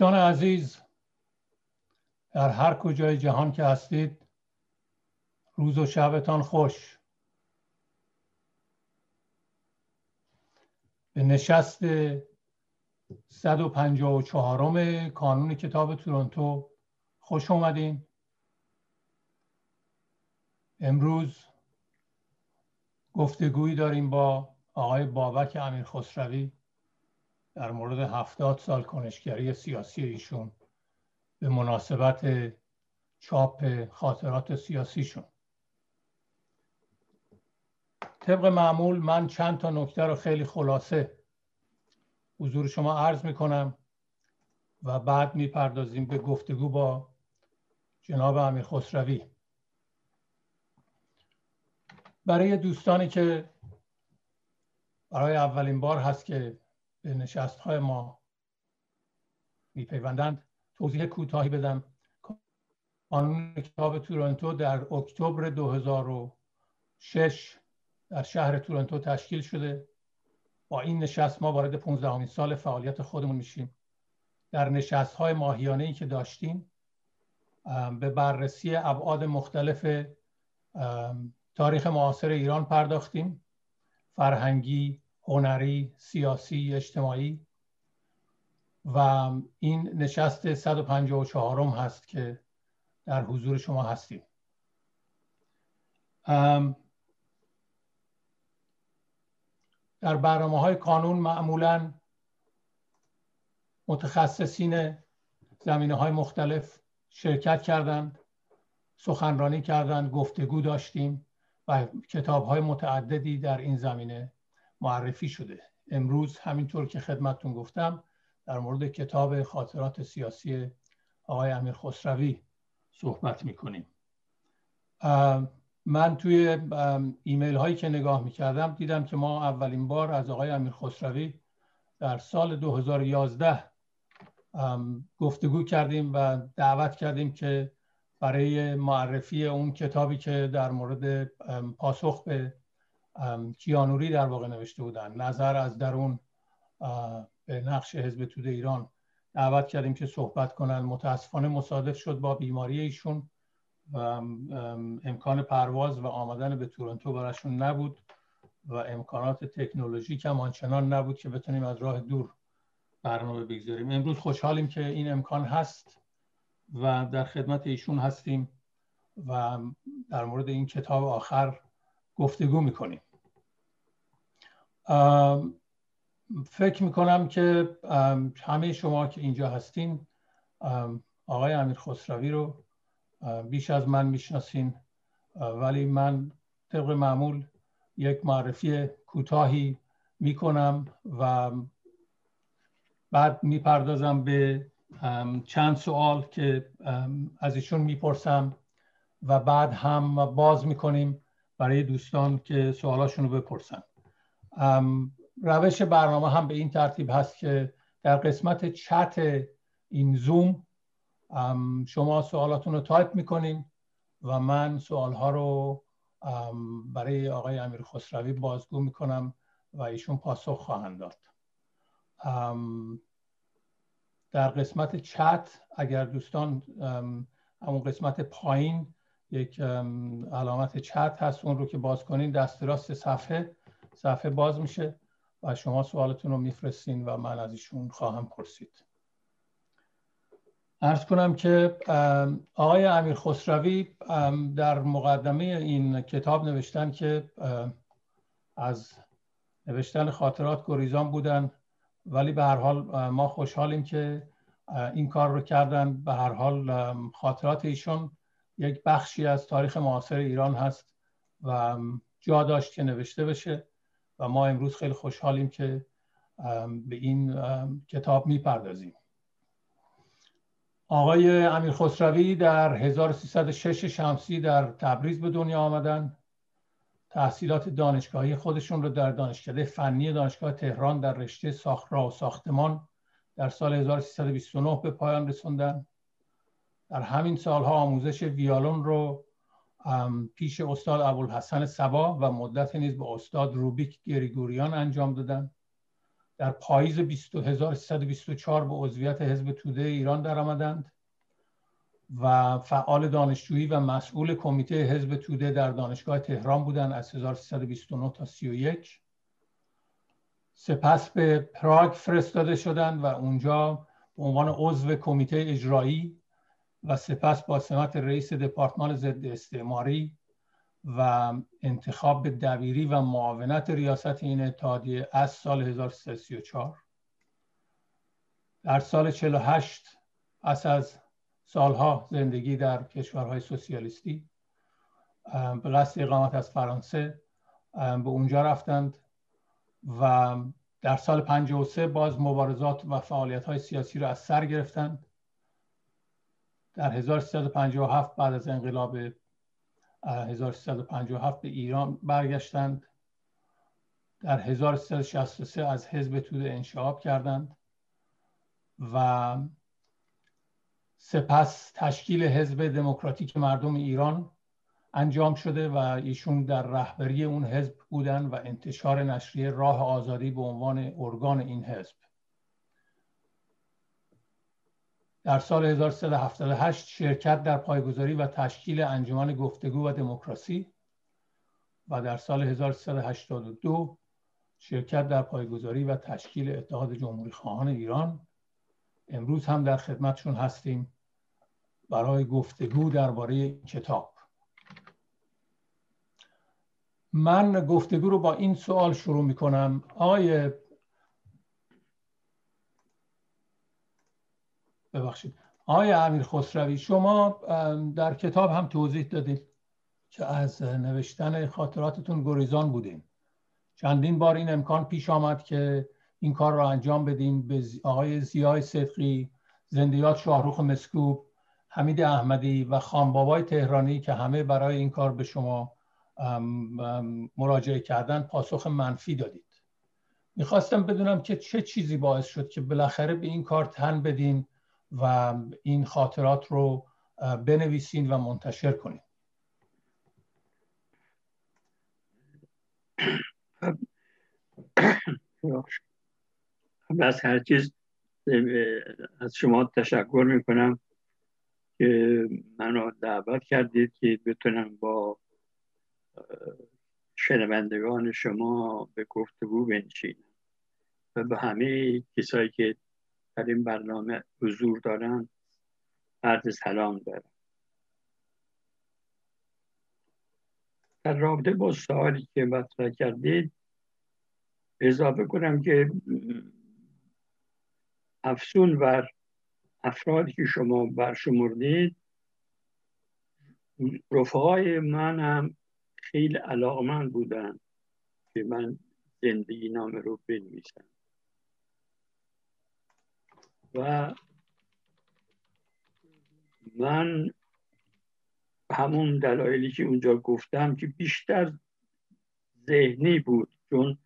دوستان عزیز در هر کجای جهان که هستید روز و شبتان خوش. به نشست 154 کانون کتاب تورنتو خوش اومدین. امروز گفتگویی داریم با آقای بابک امیر خسروی در مورد هفتاد سال کنشگری سیاسی ایشون به مناسبت چاپ خاطرات سیاسیشون. طبق معمول من چند تا نکته رو خیلی خلاصه حضور شما عرض می‌کنم و بعد می‌پردازیم به گفتگو با جناب امیر خسروی. برای دوستانی که برای اولین بار هست که به نشست های ما میپیوندند. توضیح کوتاهی بدم. قانون کتاب تورنتو در اکتبر 2006 در شهر تورنتو تشکیل شده. با این نشست ما وارد 15 سال فعالیت خودمون میشیم. در نشست های ماهیانه ای که داشتیم به بررسی ابعاد مختلف تاریخ معاصر ایران پرداختیم. فرهنگی هنری سیاسی اجتماعی. و این نشست 154 هست که در حضور شما هستیم. در برنامه های کانون معمولا متخصصین زمینه های مختلف شرکت کردند سخنرانی کردند گفتگو داشتیم و کتاب های متعددی در این زمینه معرفی شده. امروز همینطور که خدمتتون گفتم در مورد کتاب خاطرات سیاسی آقای امیر خسروی صحبت می‌کنیم. من توی ایمیل هایی که نگاه می‌کردم دیدم که ما اولین بار از آقای امیر خسروی در سال 2011 گفتگو کردیم و دعوت کردیم که برای معرفی اون کتابی که در مورد پاسخ به کیانوری در واقع نوشته بودن. نظر از درون به نقش حزب توده ایران دعوت کردیم که صحبت کنن. متاسفانه مصادف شد با بیماری ایشون و امکان پرواز و آمدن به تورنتو براشون نبود و امکانات تکنولوژیک هم آنچنان نبود که بتونیم از راه دور برنامه بگذاریم. امروز خوشحالیم که این امکان هست و در خدمت ایشون هستیم و در مورد این کتاب آخر گفتگو می‌کنیم. فکر می‌کنم که همه شما که اینجا هستین آقای امیر خسروی رو بیش از من می‌شناسین ولی من طبق معمول یک معرفی کوتاهی می‌کنم و بعد می‌پردازم به چند سوال که از ایشون می‌پرسم و بعد هم باز می‌کنیم. برای دوستان که سوالاشون رو بپرسن روش برنامه هم به این ترتیب هست که در قسمت چت این زوم شما سوالاتون رو تایپ می‌کنین و من سوالها رو برای آقای امیر خسروی بازگو می‌کنم و ایشون پاسخ خواهند داد. در قسمت چت اگر دوستان همون قسمت پایین یک علامت چت هست اون رو که باز کنین دست راست صفحه صفحه باز میشه و شما سوالتون رو میفرستین و من از ایشون خواهم پرسید. ارز کنم که آقای امیر خسروی در مقدمه این کتاب نوشتن که از نوشتن خاطرات گریزان بودن ولی به هر حال ما خوشحالیم که این کار رو کردن. به هر حال خاطرات ایشون یک بخشی از تاریخ معاصر ایران هست و جا داشت که نوشته بشه و ما امروز خیلی خوشحالیم که به این کتاب می‌پردازیم. آقای امیر خسروی در 1306 شمسی در تبریز به دنیا آمدن. تحصیلات دانشگاهی خودشون رو در دانشکده فنی دانشگاه تهران در رشته ساخترا و ساختمان در سال 1329 به پایان رسوندن. در همین سالها آموزش ویالون رو پیش استاد ابوالحسن سبا و مدت نیز به استاد روبیک گریگوریان انجام دادن. در پاییز 1324 به عضویت حزب توده ایران درآمدند و فعال دانشجویی و مسئول کمیته حزب توده در دانشگاه تهران بودند از 1329 تا 31 سپس به پراگ فرستاده شدند و اونجا به عنوان عضو کمیته اجرایی و سپس با سمت رئیس دپارتمان ضد استعماری و انتخاب به دبیری و معاونت ریاست این اتحادیه از سال 1334 در سال 48 پس از سالها زندگی در کشورهای سوسیالیستی به قصد اقامت از فرانسه به اونجا رفتند و در سال 53 باز مبارزات و فعالیت های سیاسی را از سر گرفتند. در 1357 بعد از انقلاب 1357 به ایران برگشتند. در 1363 از حزب توده انشعاب کردند و سپس تشکیل حزب دموکراتیک مردم ایران انجام شده و ایشون در رهبری اون حزب بودن و انتشار نشریه راه آزادی به عنوان ارگان این حزب. در سال 1378 شرکت در پایگذاری و تشکیل انجمن گفتگو و دموکراسی و در سال 1382 شرکت در پایگذاری و تشکیل اتحاد جمهوری خواهان ایران. امروز هم در خدمتشون هستیم برای گفتگو درباره کتاب. من گفتگو رو با این سوال شروع می کنم آقای ببخشید. آقای امیر خسروی شما در کتاب هم توضیح دادید که از نوشتن خاطراتتون گریزان بودین. چندین بار این امکان پیش آمد که این کار را انجام بدیم. به آقای زیای صدقی زندیات شاهروخ مسکوب حمید احمدی و خانبابای تهرانی که همه برای این کار به شما مراجعه کردن پاسخ منفی دادید. می‌خواستم بدونم که چه چیزی باعث شد که بالاخره به این کار تن بدین. و این خاطرات رو بنویسین و منتشر کنین. از هر چیز از شما تشکر می‌کنم که منو دعوت کردید که بتونم با شنوندگان شما به گفتگو بنشینم و به همه کسایی که در این برنامه حضور دارن. عرض سلام دارم. در رابطه با سوالی که مطرح کردید اضافه کنم که افسون بر افرادی که شما برشمردید رفقای من هم خیلی علاقمند بودن که من زندگی نامه رو بنویسم. و من همون دلایلی که اونجا گفتم که بیشتر ذهنی بود چون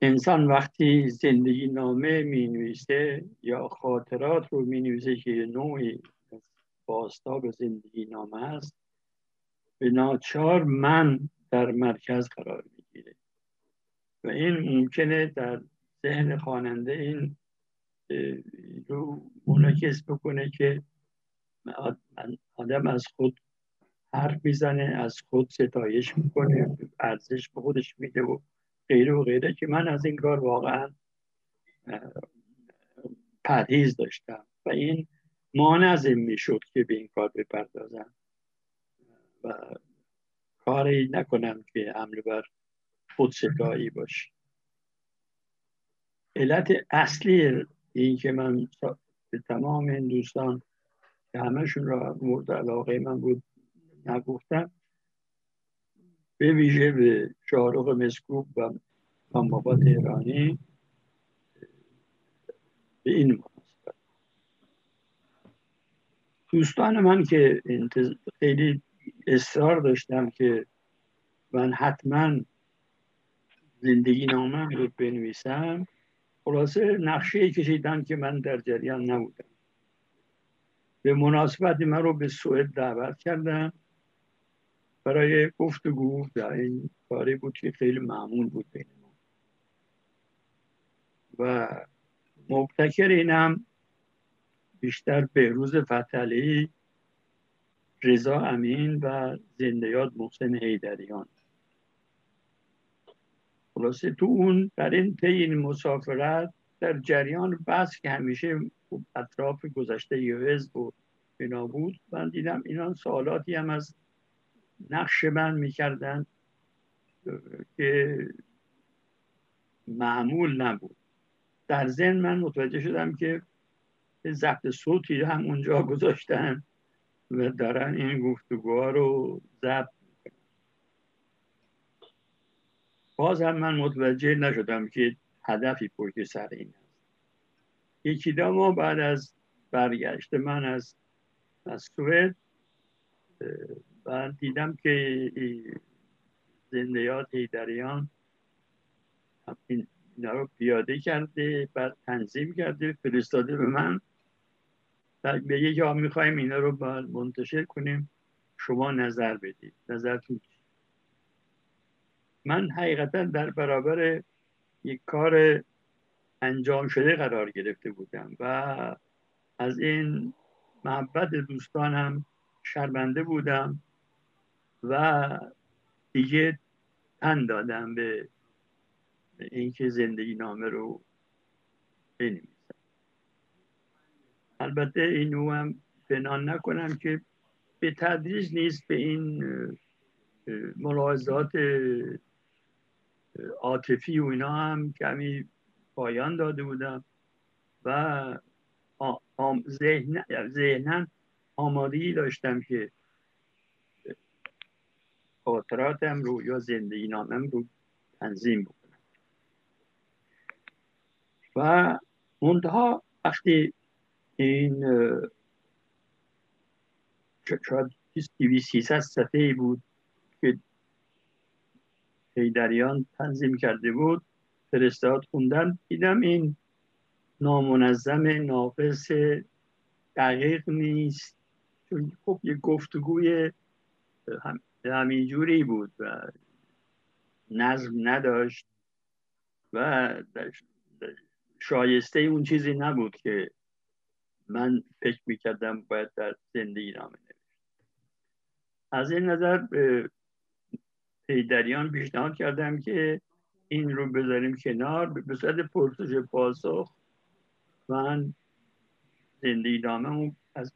انسان وقتی زندگی نامه می نویسه یا خاطرات رو می نویسه که نوعی باستاب زندگی نامه است به ناچار من در مرکز قرار می‌گیره. و این ممکنه در ذهن خواننده این رو منعکس بکنه که آدم از خود حرف می‌زنه از خود ستایش می‌کنه ارزش به خودش میده و غیره و غیره که من از این کار واقعا پرهیز داشتم و این مانع می‌شد که به این کار بپردازم. و کاری نکنم که حمله بر خودستایی باشه. علت اصلی این که من به تمام این دوستان که همشون را مورد علاقه من بود نگفتم به ویژه به شاهرخ مسکوب و مامابا تهرانی به این مناسبت. دوستان من که خیلی اصرار داشتم که من حتما زندگی نامم رو بنویسم. خلاصه نقشه کشیدن که من در جریان نبودم. به مناسبت من رو به سوئد دعوت کردم. برای گفتگو در این کاری بود که خیلی معمول بود بین ما. و مبتکر اینم بیشتر بهروز فتلی رضا امین و زندیات محسن حیدریان. خلاصه تو اون در این طی این مسافرت در جریان بحث که همیشه اطراف گذشته یه حزب و اینا بود من دیدم اینا سوالاتی هم از نقش من می‌کردن که معمول نبود. در ذهن من متوجه شدم که ضبط صوتی هم اونجا گذاشتن و دارن این گفتگوها رو ضبط باز هم من متوجه نشدم که هدفی پشت سر این است. یکی دو ما بعد از برگشت من از از سوئد و دیدم که زندیات هیدریان اینا رو پیاده کرده بعد تنظیم کرده فرستاده به من. به یه جا می‌خوایم اینا رو منتشر کنیم شما نظر بدید. نظرتون من حقیقتا در برابر یک کار انجام شده قرار گرفته بودم و از این محبت دوستانم شرمنده بودم و دیگه تن دادم به اینکه زندگی نامه رو بنویسم. البته اینو هم بنان نکنم که به تدریج نیست به این ملاحظات عاطفی و اینا هم کمی پایان داده بودم و ذهنا آمادگی داشتم که خاطراتم رو یا زندگی نامم رو تنظیم بکنم. و منتها وقتی این شاید 2300 صفحه بود هیدریان تنظیم کرده بود. فرستاد خوندن دیدم این نامنظم ناقص دقیق نیست. چون خب یه گفتگوی هم همینجوری بود و نظم نداشت و شایسته اون چیزی نبود که من فکر می‌کردم باید در زندگی نامه نوشت. از این نظر به پیدریان پیشنهاد کردم که این رو بذاریم کنار. به صورت پرسش پاسخ. من زندگی نامه از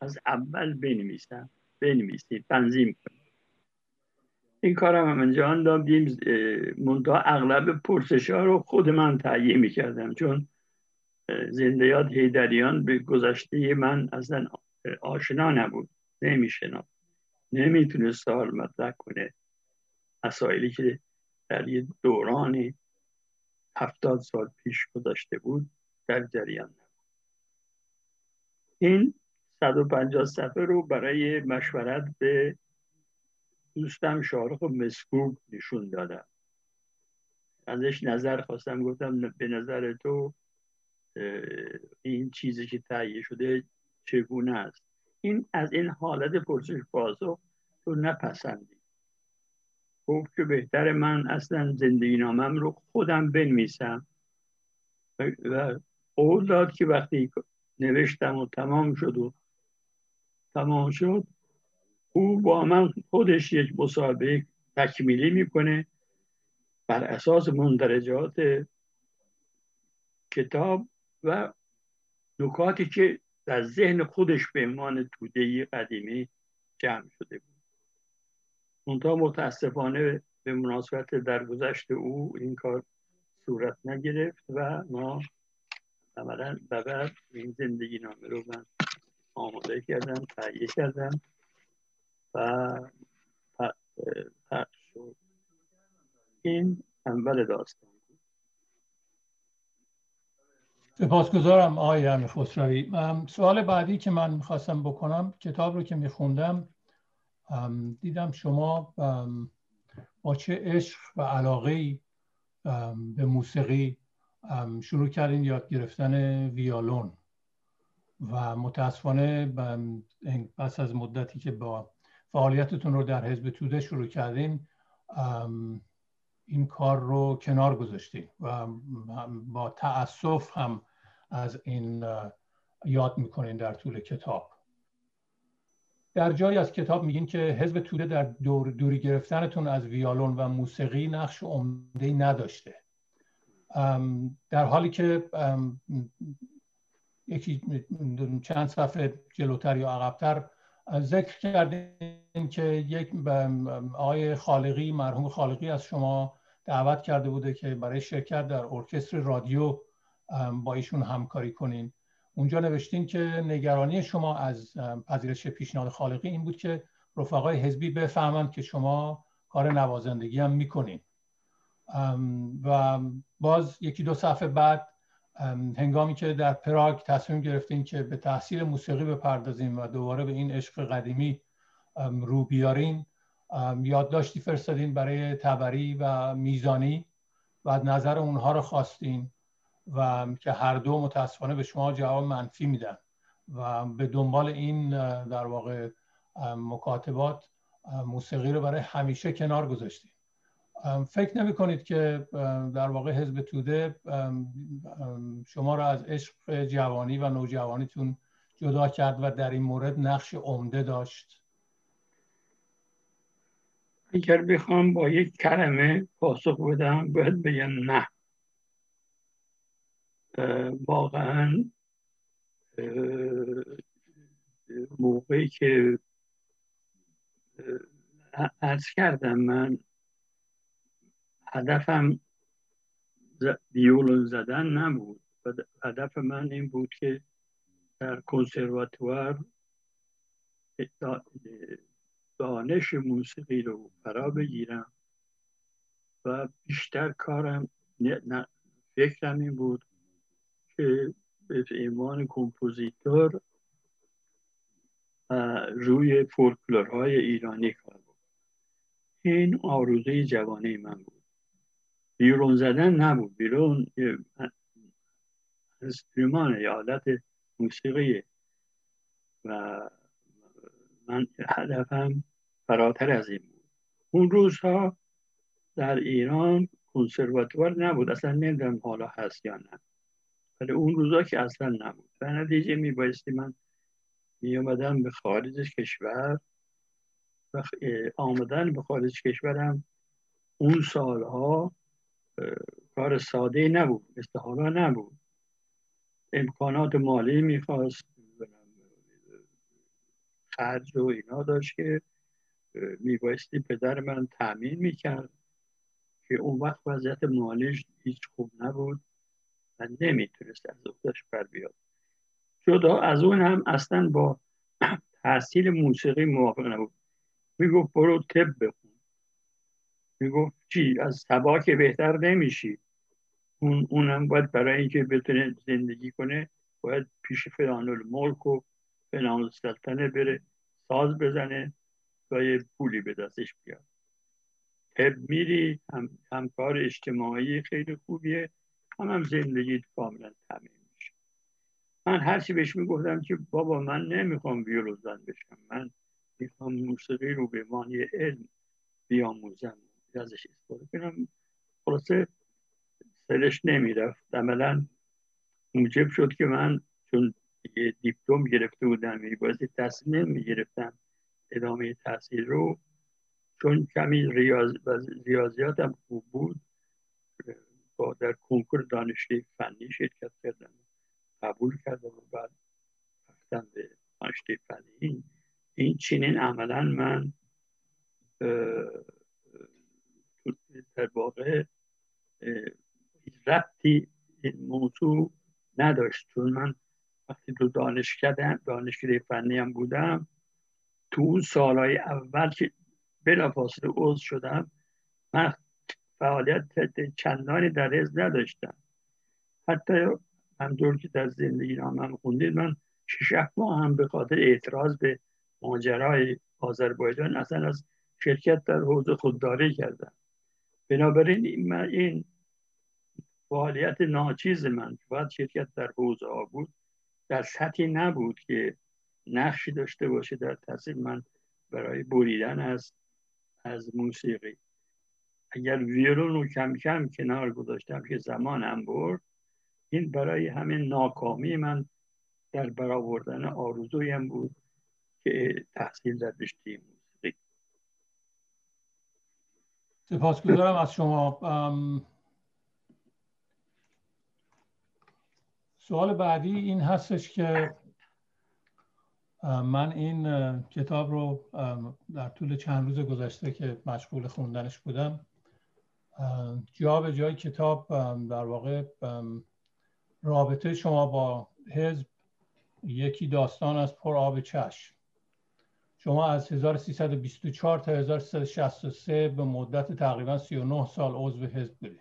از اول بنویسم. بنویسید. تنظیم این کارم هم انجام دادیم منتها اغلب پرسش ها رو خود من تهیه می‌کردم. چون زندیات هیدریان به گذشته من اصلا آشنا نبود. نمیشناخت. نمی‌تونه سال مطرح کنه. مسائلی که در یه دوران هفتاد سال پیش گذاشته بود در جریان نبود. این 150 صفحه رو برای مشورت به دوستم شارخ مسکوب نشون دادم. ازش نظر خواستم گفتم به نظر تو این چیزی که تهیه شده چگونه است؟ این از این حالت پرسش پاسخ تو نپسندی. گفت که بهتر من اصلا زندگی نامم رو خودم بنویسم. و قول داد که وقتی نوشتم و تمام شد و تمام شد او با من خودش یک مصاحبه تکمیلی می‌کنه بر اساس مندرجات کتاب و نکاتی که در ذهن خودش به عنوان توده قدیمی جمع شده بود. منتها متاسفانه به مناسبت درگذشت او این کار صورت نگرفت و ما عملا بعد این زندگی نامه رو من آماده کردم تهیه کردم و پخش شد. این اول داستان. سپاسگزارم آقای امیر خسروی. سوال بعدی که من می‌خواستم بکنم کتاب رو که میخوندم دیدم شما با چه عشق و علاقه به موسیقی شروع کردین یاد گرفتن ویالون و متاسفانه پس از مدتی که با فعالیتتون رو در حزب توده شروع کردین این کار رو کنار گذاشتیم و با تأسف هم از این یاد می‌کنین در طول کتاب. در جایی از کتاب میگین که حزب توده در دور دوری گرفتنتون از ویالون و موسیقی نقش عمده نداشته. در حالی که یکی چند صفحه جلوتر یا عقبتر ذکر کردیم که یک آقای خالقی مرحوم خالقی از شما دعوت کرده بوده که برای شرکت در ارکستر رادیو با ایشون همکاری کنین اونجا نوشتین که نگرانی شما از پذیرش پیشنهاد خالقی این بود که رفقای حزبی بفهمند که شما کار نوازندگی هم می‌کنین. و باز یکی دو صفحه بعد هنگامی که در پراگ تصمیم گرفتیم که به تحصیل موسیقی بپردازیم و دوباره به این عشق قدیمی رو بیارین یادداشتی فرستادین برای تبری و میزانی و نظر اونها رو خواستین. و که هر دو متاسفانه به شما جواب منفی میدن و به دنبال این در واقع مکاتبات موسیقی رو برای همیشه کنار گذاشتیم. فکر نمی کنید که در واقع حزب توده شما را از عشق جوانی و نوجوانیتون جدا کرد و در این مورد نقش عمده داشت؟ اگر بخوام با یک کلمه پاسخ بدم باید بگم نه. واقعا موقعی که ارز کردم من هدفم ویولون زدن نبود. هدف من این بود که در کنسرواتوار دانش موسیقی رو فرا بگیرم و بیشتر کارم فکرم این بود که به ایمان کمپوزیتور روی فولکلورهای ایرانی کار بود. این آرزوی جوانه من بود. بیرون زدن نبود. بیرون استریمان یا حالت موسیقی. و من هدفم فراتر از این بود. اون روزها در ایران کنسرواتوار نبود. اصلا نمی‌دونم حالا هست یا نه. ولی اون روزا که اصلا نبود. در نتیجه می بایستی من می اومدم به خارج کشور و آمدن به خارج کشورم اون سالها کار ساده نبود مثل حالا نبود. امکانات مالی می‌خواست خرج و اینا داشت که میبایستی پدر من تأمین می‌کرد که اون وقت وضعیت مالیش هیچ خوب نبود. و نمی‌تونست از افتش بر بیاد. جدا از اون هم اصلا با تحصیل موسیقی موافق نبود. می‌گفت برو طب بخون. می‌گفت چی؟ از که بهتر نمیشی. اون اونم باید برای اینکه بتونه زندگی کنه باید پیش فلان الملک و فلان السلطنه بره ساز بزنه تا یه پولی به دستش بیاد. طب میری هم, هم کار اجتماعی خیلی خوبیه. هم, هم زندگی کاملا تمیم میشه. من هرچی بهش می‌گفتم که بابا من نمی‌خوام ویولوزن بشم. من می‌خوام موسیقی رو به معنی علم بیاموزم. ازش استفاده کنم. خلاصه سرش نمی‌رفت. عملا موجب شد که من چون یه دیپلم گرفته بودم بازی تحصیل نمی‌گرفتم ادامه تحصیل رو چون کمی ریاض ریاضیاتم خوب بود در کنکور دانشگاه فنی شرکت کردم قبول کردم و بعد رفتم به دانشگاه فنی. این چنین عملا من در واقع ربطی این موضوع نداشت. چون من وقتی تو دانشگاه دانشگاه فنی هم بودم تو اون سالهای اول که بلافاصله عضو شدم من فعالیت چندانی در حزب نداشتم. حتی همطور که در زندگی نامم خوندید من شش ماه هم به خاطر اعتراض به ماجرای آذربایجان اصلا از شرکت در حوزه خودداری کردم. بنابراین این, این فعالیت ناچیز من باید شرکت در حوزه ها بود در سطحی نبود که نقشی داشته باشه در تاثیر من برای بریدن از از موسیقی. اگر ویرون رو کم کم کنار گذاشتم که زمانم برد این برای همین ناکامی من در برآوردن آرزویم بود که تحصیل در رشته موسیقی. سپاسگزارم از شما. سوال بعدی این هستش که من این کتاب رو در طول چند روز گذشته که مشغول خوندنش بودم جا به جای کتاب در واقع رابطه شما با حزب یکی داستان از پر آب چشم. شما از 1324 تا 1363 به مدت تقریبا 39 سال عضو حزب بودید.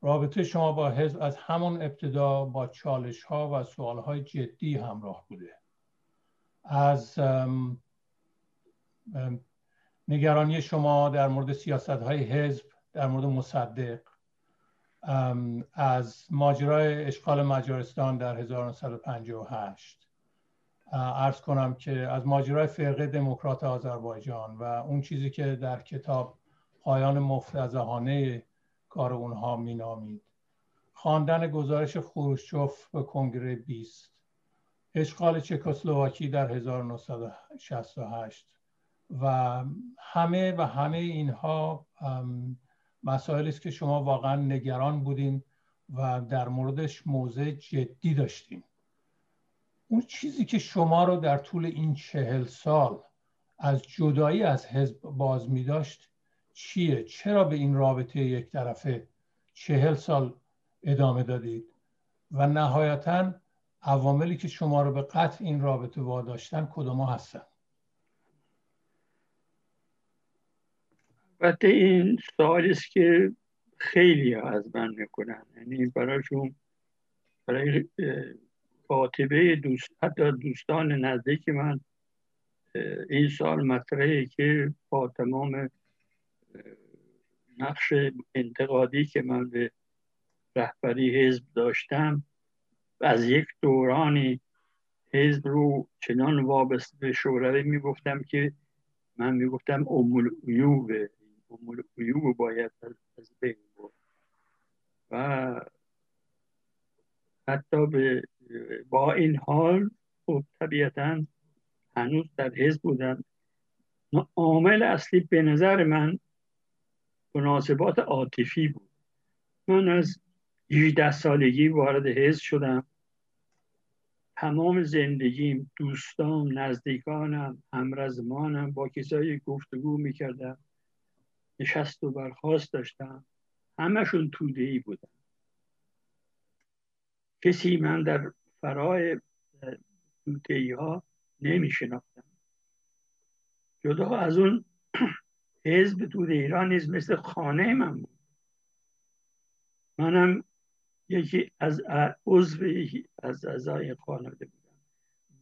رابطه شما با حزب از همون ابتدا با چالش ها و سوال های جدی همراه بوده. از نگرانی شما در مورد سیاست های حزب در مورد مصدق از ماجرای اشغال مجارستان در 1958 ارز کنم که از ماجرای فرقه دموکرات آذربایجان و اون چیزی که در کتاب پایان مفتزهانه کار اونها مینامید. خواندن گزارش خروشچوف به کنگره 20 اشغال چکسلواکی در 1968 و همه و همه اینها مسائلی است که شما واقعا نگران بودین و در موردش موضع جدی داشتیم اون چیزی که شما رو در طول این چهل سال از جدایی از حزب باز می داشت چیه؟ چرا به این رابطه یک طرفه چهل سال ادامه دادید؟ و نهایتا عواملی که شما رو به قطع این رابطه واداشتن کدوم هستن؟ البته این سوالی است که خیلی از من می‌کنن. یعنی برایشون برای خاطبه دوست حتی دوستان نزدیک من این سال مطرحه که با تمام نقش انتقادی که من به رهبری حزب داشتم از یک دورانی حزب رو چنان وابسته به شوروی می‌گفتم که من می‌گفتم امول عیوبه عیوب باید از بین بود و حتی به با این حال خب طبیعتا هنوز در حزب بودن عامل اصلی به نظر من مناسبات عاطفی بود من از 18 سالگی وارد حزب شدم تمام زندگیم دوستان نزدیکانم همرزمانم با کسایی گفتگو می‌کردم نشست و برخواست داشتم. همشون توده ای بودن. کسی من در فرای توده ها نمی شناختم جدا از اون حزب توده ایران نیز مثل خانه من بود. منم یکی از عضو از اعضای خانواده بودم.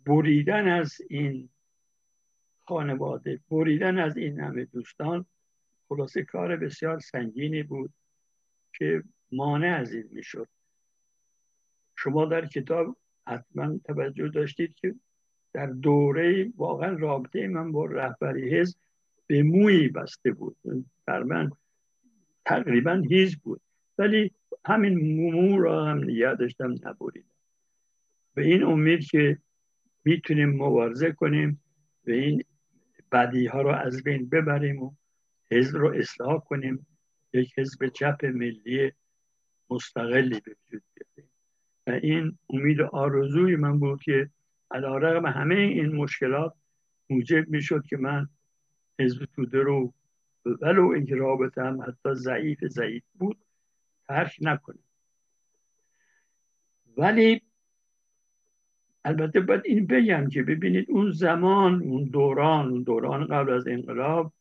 بریدن از این خانواده بریدن از این همه دوستان خلاصه کار بسیار سنگینی بود که مانع از این می‌شد. شما در کتاب حتما توجه داشتید که در دوره واقعا رابطه من با رهبری حزب به موی بسته بود. در من تقریبا هیز بود. ولی همین مو را هم نگه داشتم نبریدم. به این امید که می‌تونیم مبارزه کنیم و این بدی ها رو از بین ببریم و حزب رو اصلاح کنیم یک حزب چپ ملی مستقلی به وجود و این امید آرزوی من بود که علیرغم همه این مشکلات موجب می‌شد که من حزب توده رو ولو اینکه رابطه هم حتی ضعیف ضعیف بود ترک نکنیم ولی البته باید این بگم که ببینید اون زمان اون دوران اون دوران قبل از انقلاب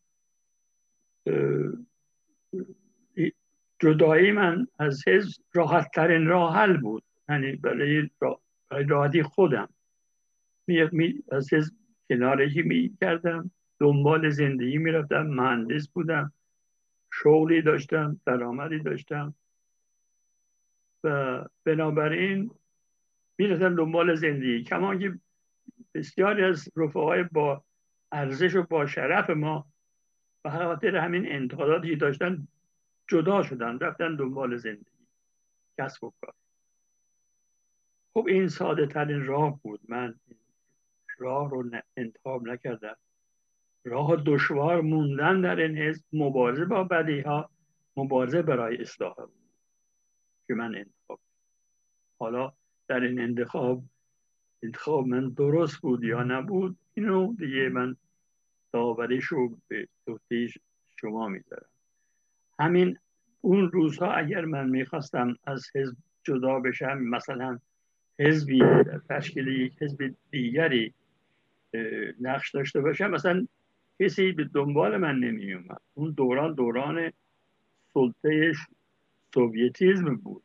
جدایی من از حزب راحت ترین راه حل بود. یعنی برای راحتی خودم. می از حزب کنارشی می کردم. دنبال زندگی می رفتم. مهندس بودم. شغلی داشتم. درآمدی داشتم. و بنابراین می‌رفتم دنبال زندگی. کما که بسیاری از رفقای با ارزش و با شرف ما و خاطر همین انتقاداتی داشتن جدا شدن رفتن دنبال زندگی کسب و کار. خب این ساده ترین راه بود. من راه رو انتخاب نکردم. راه دشوار موندن در این حزب مبارزه با بدی ها مبارزه برای اصلاح که من انتخاب حالا در این انتخاب انتخاب من درست بود یا نبود اینو دیگه من داوریش رو به توفیق شما می‌ذارم. همین اون روزها اگر من می‌خواستم از حزب جدا بشم مثلا حزبی تشکیل یک حزب دیگری نقش داشته باشم مثلا کسی به دنبال من نمی اومد اون دوران دوران سلطه سوویتیزم بود.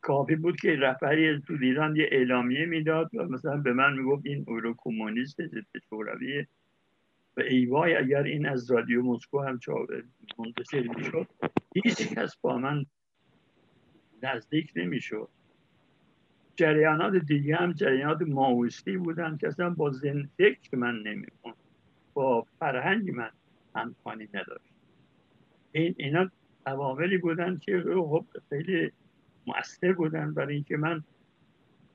کافی بود که رهبری تو ایران یه اعلامیه می‌داد و مثلا به من می‌گفت این اورو کمونیست ضد شوروی و ایوای اگر این از رادیو مسکو هم منتشر می‌شد هیچ کس با من نزدیک نمی‌شد. جریانات دیگه هم جریانات ماویستی بودن که اصلا با که من نمیخون با فرهنگ من همخوانی نداشت. این اینا عواملی بودن که خب خیلی مؤثر بودن برای اینکه من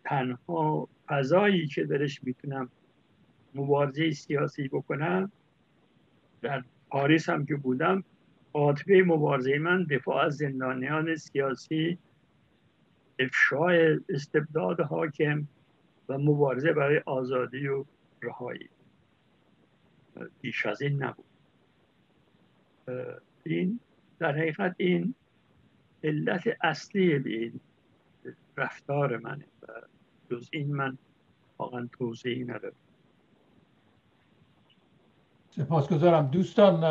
تنها فضایی که درش می‌تونم مبارزه سیاسی بکنم در پاریس هم که بودم عاطفه مبارزه من دفاع از زندانیان سیاسی افشای استبداد حاکم و مبارزه برای آزادی و رهایی. بیش از این نبود. این در حقیقت این علت اصلی این رفتار منه و جز این من واقعا توضیحی ندارم. سپاسگزارم. دوستان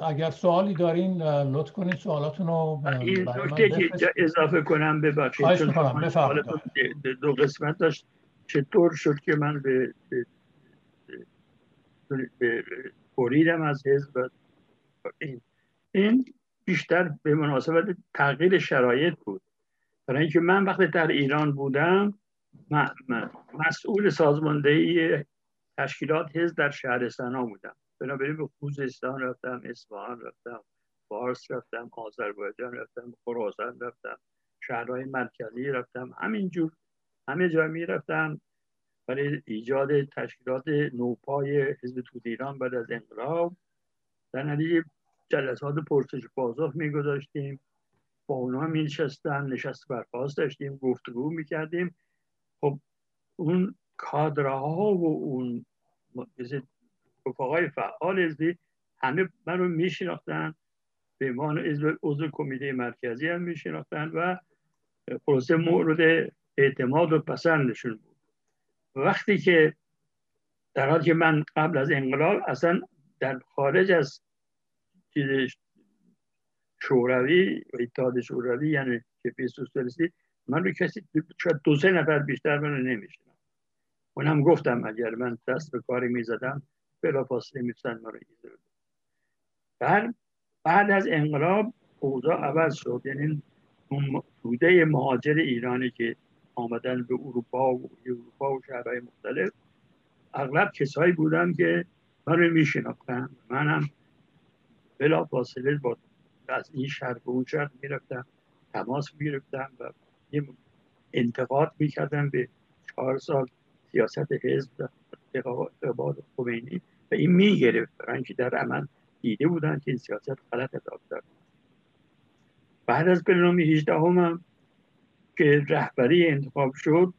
اگر سوالی دارین لطف کنید سوالاتون رو این نکته که اضافه کنم ببخشید دو قسمت داشت. چطور شد که من به, به, بریدم از حزب این این بیشتر به مناسبت تغییر شرایط بود. برای اینکه من وقتی در ایران بودم مسئول سازماندهی تشکیلات حزب در شهرستان ها بودم. بنابراین به خوزستان رفتم اصفهان رفتم فارس رفتم آذربایجان رفتم خراسان رفتم شهرهای مرکزی رفتم همینجور همه جا می رفتم. برای ایجاد تشکیلات نوپای حزب توده ایران بعد از انقلاب در نتیجه جلسات پرسش پاسخ می گذاشتیم. با اونا می نشستن نشست برخواست داشتیم گفتگو می کردیم. خب اون کادرها و اون رفقای فعال حزبی همه من رو میشناختن به عنوان عضو کمیته مرکزی هم میشناختن و خلاصه مورد اعتماد و پسندشون بود. وقتی که در حالی که من قبل از انقلاب اصلا در خارج از شوروی و اتحاد شوروی یعنی که سوسیالیستی من رو کسی شاید دو سه نفر بیشتر من رو نمیشنم اونم گفتم اگر من دست به کاری می‌زدم بلا فاصله می‌تونن ما رو بعد بعد از انقلاب اوضاع عوض شد. یعنی اون توده مهاجر ایرانی که آمدن به اروپا و اروپا و شهرهای مختلف اغلب کسایی بودن که من رو میشناختن. منم بلا فاصله با از این شهر به اون شهر می‌رفتم تماس می‌رفتم و انتقاد می‌کردم به چهار سال سیاست حزب اقبال خمینی. این می‌گرفت. برای اینکه در عمل دیده بودن که این سیاست غلط ادامه دارد بعد از برنامه 18 هم که رهبری انتخاب شد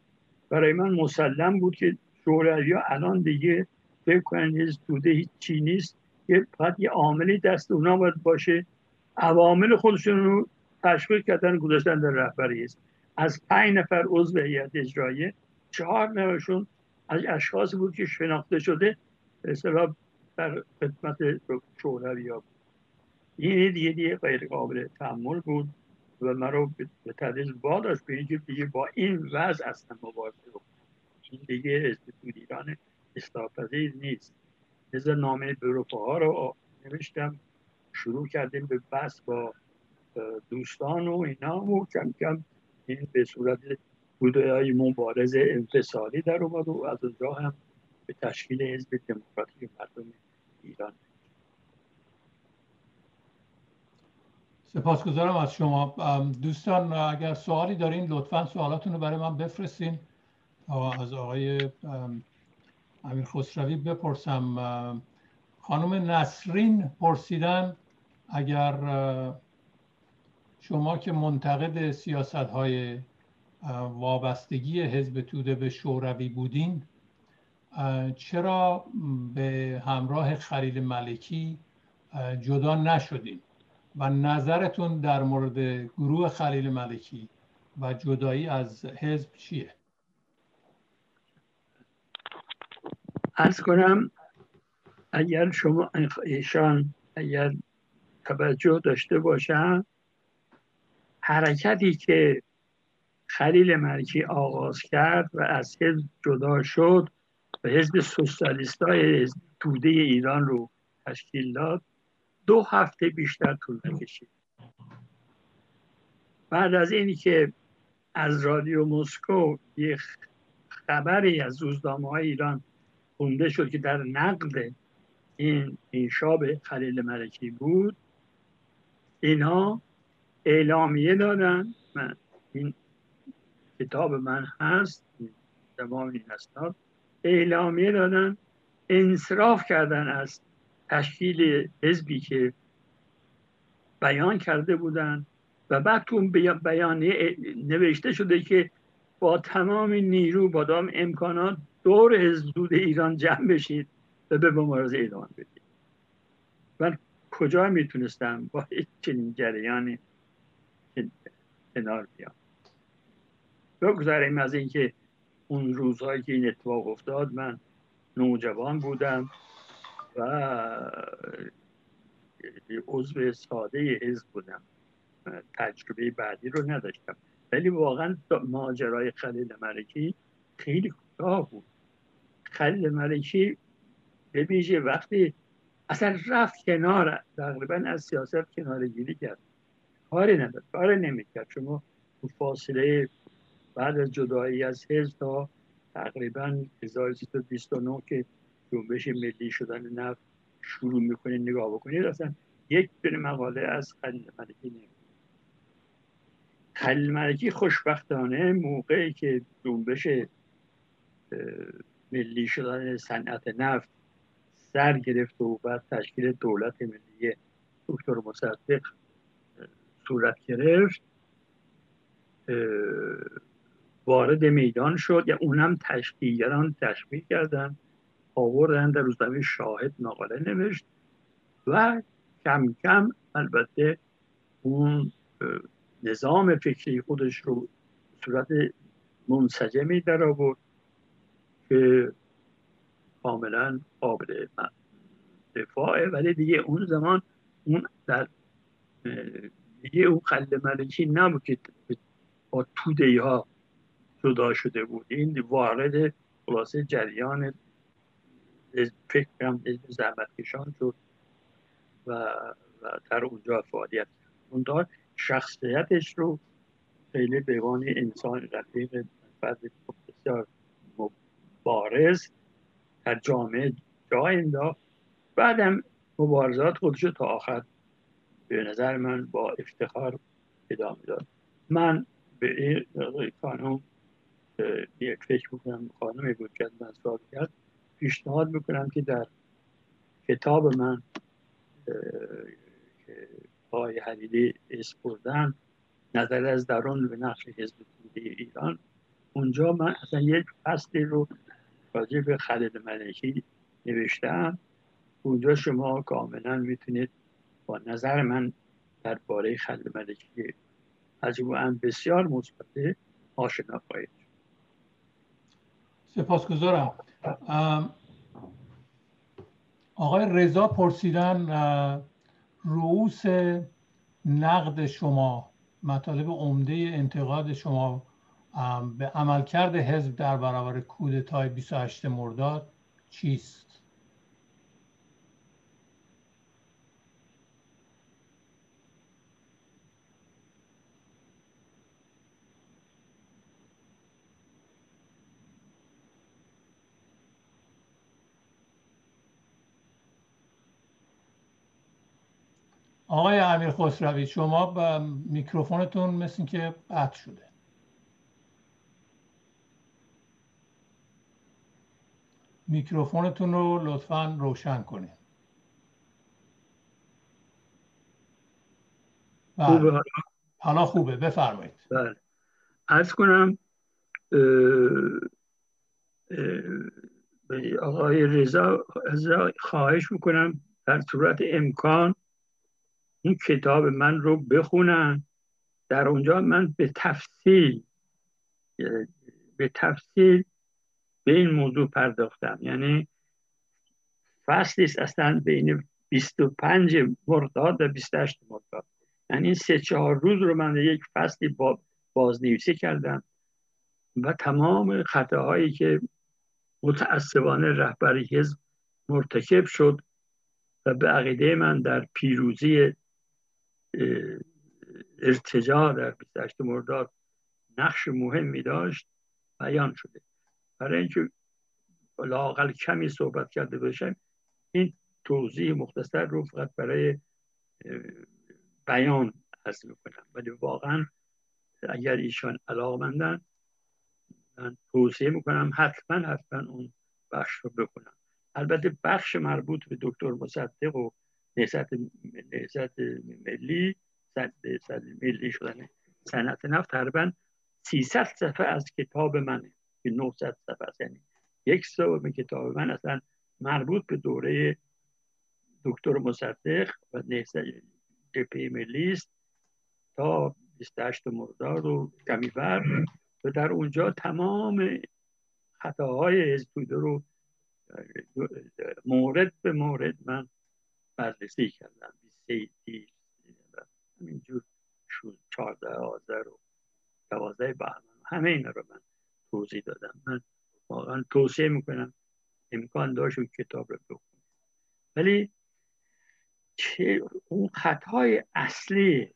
برای من مسلم بود که شوروی ها الان دیگه فکر کنن توده هیچی نیست که فقط یه عاملی دست اونا باید باشه. عوامل خودشون رو تشویق کردن گذاشتن در رهبری است. از پنج نفر عضو هیئت اجراییه چهار نفرشون از اشخاص بود که شناخته شده اصطلاح در خدمت شوروی ها این دیگه دیگه غیر قابل تحمل بود و من رو به تدریج داشت به اینکه دیگه با این وضع اصلا مبارزه رو این دیگه حزب ایران اصلاح نیست. نظر نامه به ها رو نوشتم. شروع کردیم به بحث با دوستان و اینا و کم کم این به صورت بوده های مبارز انفصالی در اومد و از اونجا هم به تشکیل حزب دموکراتیک مردم ایران. سپاسگزارم از شما. دوستان اگر سوالی دارین لطفا سوالاتون رو برای من بفرستین از آقای امیر خسروی بپرسم. خانم نسرین پرسیدن اگر شما که منتقد سیاست های وابستگی حزب توده به شوروی بودین چرا به همراه خلیل ملکی جدا نشدین و نظرتون در مورد گروه خلیل ملکی و جدایی از حزب چیه؟ ارز کنم اگر شما ایشان اگر توجه داشته باشن حرکتی که خلیل ملکی آغاز کرد و از حزب جدا شد حزب سوسیالیست های توده ایران رو تشکیل داد. دو هفته بیشتر طول نکشید. بعد از اینی که از رادیو مسکو یک خبری از روزنامه های ایران خونده شد که در نقد این انشاب خلیل ملکی بود. اینها اعلامیه دادن. من این کتاب من هست. تمام این اسناد. اعلامیه دادن انصراف کردن از تشکیل حزبی که بیان کرده بودن و بعد تو بیانیه نوشته شده که با تمام نیرو با تمام امکانات دور حزب ایران جمع بشید و به مبارزه ادامه بدید. من کجا می‌تونستم با چنین جریانی کنار بیام؟ بگذاریم از اینکه اون روزهایی که این اتفاق افتاد من نوجوان بودم و عضو ساده حزب بودم. تجربه بعدی رو نداشتم. ولی واقعا ماجرای خلیل ملکی خیلی کوتاه بود. خلیل ملکی به وقتی اصلا رفت کنار تقریبا از سیاست کنار گیری کرد. کاری نداشت کاری نمی‌کرد. شما تو فاصله بعد از جدایی از حزب تا تقریبا 1329 که جنبش ملی شدن نفت شروع می‌کنید نگاه بکنید اصلا یک دونه مقاله از خلیل ملکی نمید خلیل ملکی خوشبختانه موقعی که جنبش ملی شدن صنعت نفت سر گرفت و بعد تشکیل دولت ملی دکتر مصدق صورت گرفت وارد میدان شد. یا اونم تشکیلگران تشکیل کردن آوردن در روزنامه شاهد مقاله نوشت و کم کم البته اون نظام فکری خودش رو صورت منسجمی در آورد که کاملا قابل دفاعه ولی دیگه اون زمان اون در دیگه اون خل ملکی نبود که با توده ها جدا شده بود. این وارد خلاصه جریان فکرم زحمت کشان شد و, و در اونجا فعالیت اون دار شخصیتش رو خیلی به انسان رفیق فرد بسیار مبارز در جامعه جا انداخت. بعدم مبارزات خودش تا آخر به نظر من با افتخار ادامه داد. من به این خانم یک فکر بکنم خانمی بود که سوال کرد پیشنهاد می‌کنم که در کتاب من که آقای حلیلی اسم بردن نظر از درون به نقش حزب ایران. اونجا من اصلا یک فصلی رو راجع به ملکی نوشتم. اونجا شما کاملا می‌تونید با نظر من درباره خالد ملکی هم بسیار مثبت آشنا خواهید سپاسگزارم. آقای رضا پرسیدن رؤوس نقد شما مطالب عمده انتقاد شما به عملکرد حزب در برابر کودتای 28 مرداد چیست؟ آقای امیر خسروی شما با میکروفونتون مثل که قطع شده. میکروفونتون رو لطفا روشن کنید. بله. حالا خوبه. بفرمایید. بله. ارز کنم آقای رضا خواهش می‌کنم در صورت امکان این کتاب من رو بخونن. در اونجا من به تفصیل به تفصیل به این موضوع پرداختم. یعنی فصلی اصلا بین 25 مرداد و 28 مرداد یعنی این سه چهار روز رو من یک فصلی با بازنویسی کردم و تمام خطاهایی که متاسفانه رهبری حزب مرتکب شد و به عقیده من در پیروزی ارتجاع در 28 مرداد نقش مهمی داشت بیان شده. برای اینکه لاقل کمی صحبت کرده باشم این توضیح مختصر رو فقط برای بیان از می‌کنم. ولی واقعا اگر ایشان علاقمندن من توصیه می‌کنم حتما حتما اون بخش رو بکنم البته بخش مربوط به دکتر مصدق و نهزت نهزت ملی نهزت ملی شدن. صنعت نفت تقریبا 300 صفحه از کتاب منه. که 900 صفحه است. یعنی یک سوم کتاب من اصلا مربوط به دوره دکتر مصدق و نهزت جبهه ملی است. تا 28 مرداد و کمی بر و در اونجا تمام خطاهای حزب رو مورد به مورد من بررسی کردم. 23 همینجور شد 14 آذر و 12 بهمن. همه اینا رو من توضیح دادم. من واقعا توصیه می‌کنم امکان داشت اون کتاب رو بخونید ولی که اون خطای اصلی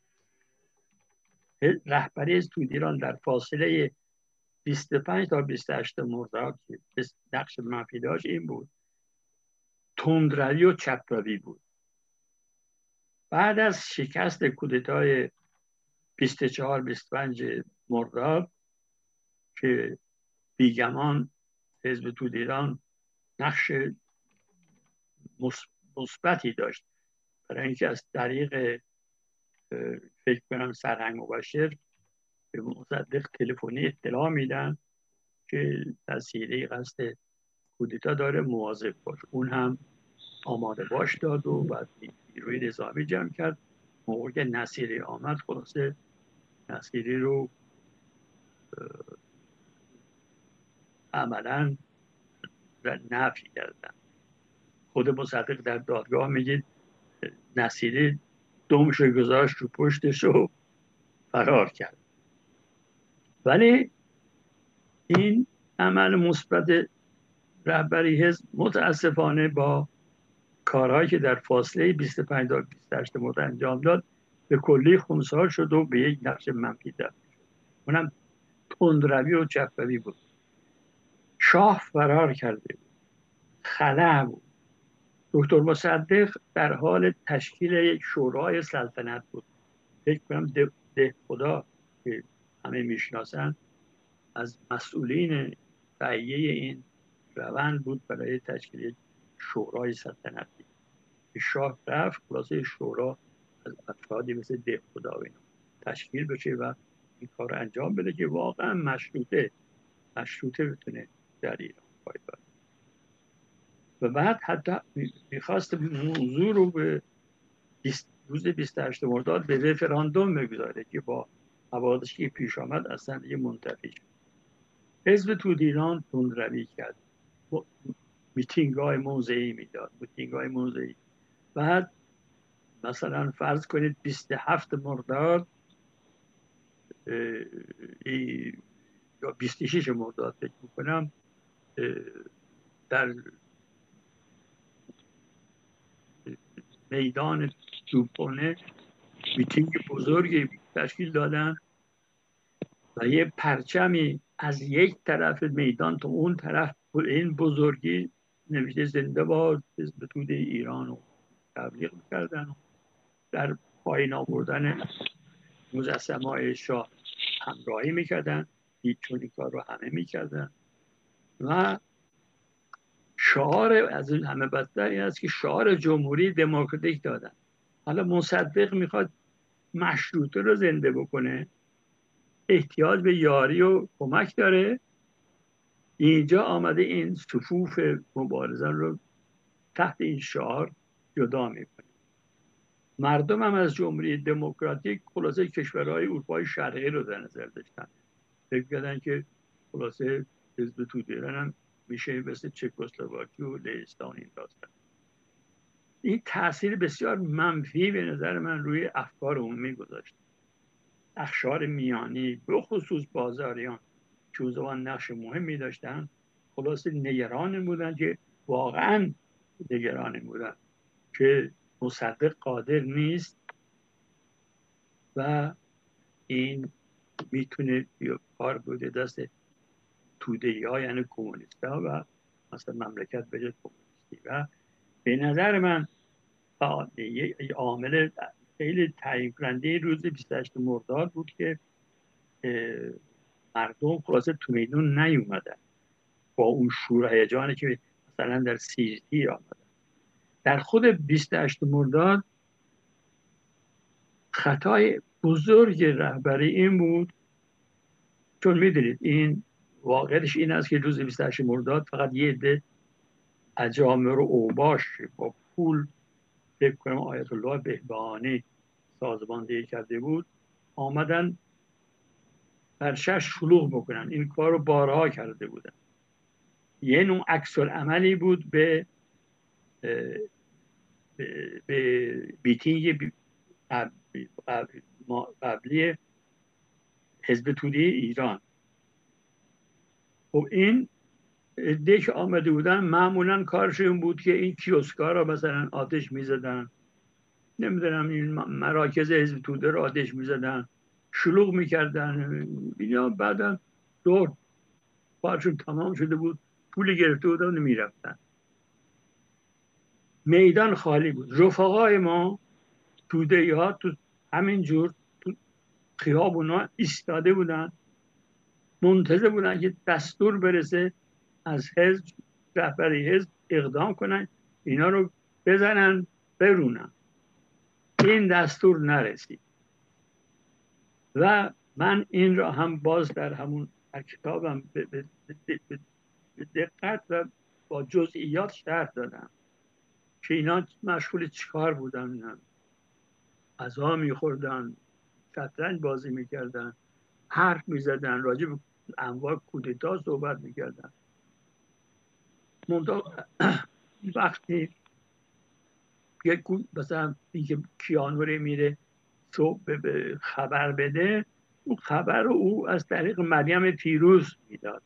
رهبری از ایران در فاصله 25 تا 28 مرداد که نقش منفی داشت این بود. تندروی و چپروی بود. بعد از شکست کودتای 24 25 مرداد که بیگمان حزب توده ایران نقش مثبتی داشت. برای اینکه از طریق فکر کنم سرهنگ مباشر به مصدق تلفنی اطلاع میدن که تسهیله قصد کودتا داره مواظب باش. اون هم آماده باش داد و بعد نیروی نظامی جمع کرد. موقع که نصیری آمد خلاصه نصیری رو عملا نفی کردن. خود مصدق در دادگاه میگه نصیری دومشو گذاشت رو پشتش رو فرار کرد. ولی این عمل مثبت رهبری حزب متاسفانه با کارهایی که در فاصله 25 تا 28 مورد انجام داد به کلی خونسال شد و به یک نقش منفی در اونم تندروی و جفوی بود. شاه فرار کرده بود. خلع بود. دکتر مصدق در حال تشکیل یک شورای سلطنت بود. فکر کنم ده خدا که همه می‌شناسن از مسئولین تهیه این روند بود برای تشکیل شورای سلطنتی که شاه رفت خلاصه شورا از افرادی مثل ده خدا و تشکیل بشه و این کار انجام بده که واقعا مشروطه مشروطه بتونه در ایران پایدار و بعد حتی می‌خواست موضوع رو به روز 28 مرداد به رفراندوم بگذاره که با حوادثی که پیش آمد اصلا یه منتفی شد. حزب توده ایران روی کرد. میتینگ های موضعی می‌داد میتینگ های موضعی. بعد مثلا فرض کنید 27 مرداد یا 26 مرداد فکر می‌کنم در میدان توپونه میتینگ بزرگی تشکیل دادن و یه پرچمی از یک طرف میدان تا اون طرف این بزرگی نوشته زنده باد به توده ایران و تبلیغ می‌کردن در پایین آوردن مجسمه شاه همراهی می‌کردن چون این کار رو همه می‌کردن. و شعار از این همه بدتر این است که شعار جمهوری دموکراتیک دادن. حالا مصدق می‌خواد مشروطه رو زنده بکنه احتیاج به یاری و کمک داره. اینجا آمده این صفوف مبارزان رو تحت این شعار جدا می‌کنه. مردم هم از جمهوری دموکراتیک خلاصه کشورهای اروپای شرقی رو در نظر داشتن. فکر کردن که خلاصه حزب توده هم میشه مثل چکسلواکی و لهستان این داستان. این تاثیر بسیار منفی به نظر من روی افکار عمومی گذاشت. اخشار میانی به خصوص بازاریان. که زبان نقش مهمی داشتن. خلاص نگران بودن که واقعا نگران بودن که مصدق قادر نیست و این می‌تونه کار بوده دست توده ها یعنی کمونیست ها و مثلا مملکت بجد کمونیستی. و به نظر من یه عامل خیلی تعیین کننده روز 28 مرداد بود که مردم خلاصه تو میدون نیومدن. با اون شور هیجانی که مثلا در سیزدی آمدن. در خود 28 مرداد خطای بزرگ رهبری این بود. چون می‌دونید این واقعش این است که روز 28 مرداد فقط یه عده اجامر و اوباش با پول فکر کنم آیت الله بهبهانی سازماندهی کرده بود آمدن شش شلوغ بکنن. این کار رو بارها کرده بودن. یه نوع عکس عملی بود به به بیتینگ قبلی حزب توده ایران. خب این عده که آمده بودن. معمولا کارشون بود که این کیوسکا را مثلا آتش می‌زدن. نمی‌دونم این مراکز حزب توده رو آتش می‌زدن. شلوغ می‌کردن. اینا بعدا دور کارشون تمام شده بود. پول گرفته بودن و می‌رفتن. میدان خالی بود. رفقای ما توده ها تو همین جور تو خیابونا ایستاده بودن. منتظر بودن که دستور برسه از حزب رهبری حزب اقدام کنن اینا رو بزنن برونن. این دستور نرسید. و من این را هم باز در همون کتابم به دقت و با جزئیات شرح دادم که اینا مشغول چیکار بودن. غذا میخوردن شطرنج بازی می‌کردن حرف می‌زدن راجع به انواع کودتا صحبت می‌کردن. وقتی یک مثلا اینکه کیانوری میره به خبر بده اون خبر رو او از طریق مریم پیروز می‌داد.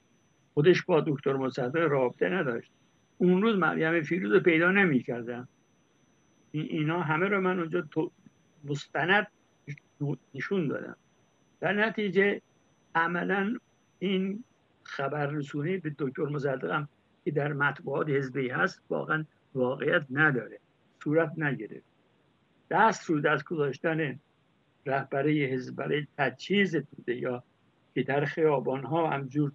خودش با دکتر مصدق رابطه نداشت. اون روز مریم فیروز رو پیدا نمی‌کردم اینا همه رو من اونجا مستند نشون دادم. در نتیجه عملا این خبر رسونی به دکتر مصدق هم که در مطبوعات حزبی هست واقعا واقعیت نداره. صورت نگرفت. دست رو دست گذاشتن رهبری حزب برای تجهیز توده یا که در خیابان ها همجور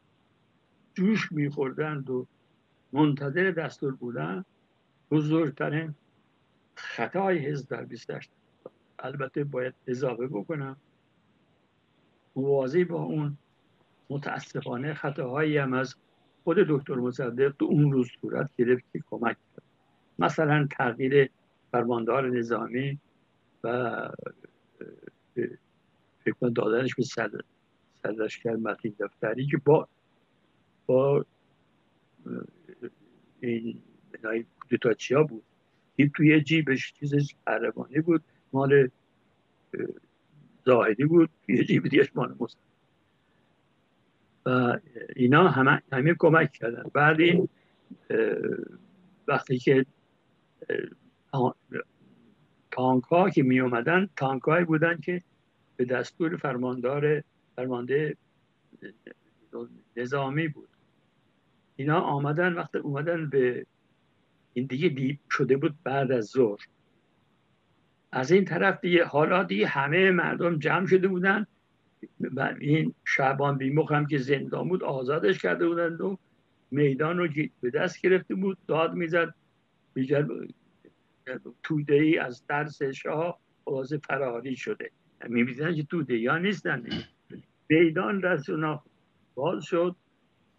جوش میخوردند و منتظر دستور بودن بزرگترین خطای حزب در 28 البته باید اضافه بکنم موازی با اون متاسفانه خطاهایی هم از خود دکتر مصدق تو اون روز صورت گرفت که کمک کرد. مثلا تغییر فرماندار نظامی و فکر دادنش به صدر صدرشکر دفتری که با با این بنای ها بود. این توی جیبش چیزش عربانی بود مال زاهدی بود توی جیب دیش مال مصد و اینا همه, همه کمک کردن. بعد این وقتی که تانک ها که می اومدن تانک بودن که به دستور فرماندار فرمانده نظامی بود. اینا آمدن وقتی اومدن به این دیگه دیب شده بود بعد از ظهر. از این طرف دیگه حالا دیگه همه مردم جمع شده بودن. و این شعبان بیمخ هم که زندان بود آزادش کرده بودند و میدان رو به دست گرفته بود داد می‌زد. بیجر توده ای از درس شاه باز فراری شده. می‌بینن که توده یا نیستن میدان دست اونا باز شد.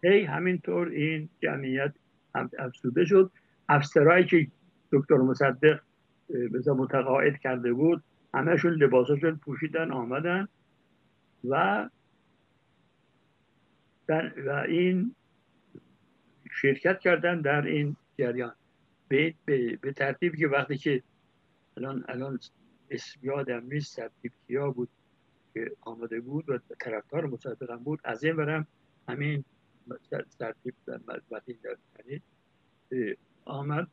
هی همینطور این جمعیت افسوده شد. افسرهایی که دکتر مصدق بزا متقاعد کرده بود همهشون لباساشون پوشیدن آمدن و و این شرکت کردن در این جریان. به, به, به ترتیب که وقتی که الان الان اسم یادم نیست ترتیب کیا بود که آمده بود و طرفدار مصدقم بود. از این برم همین در مدبتی در آمد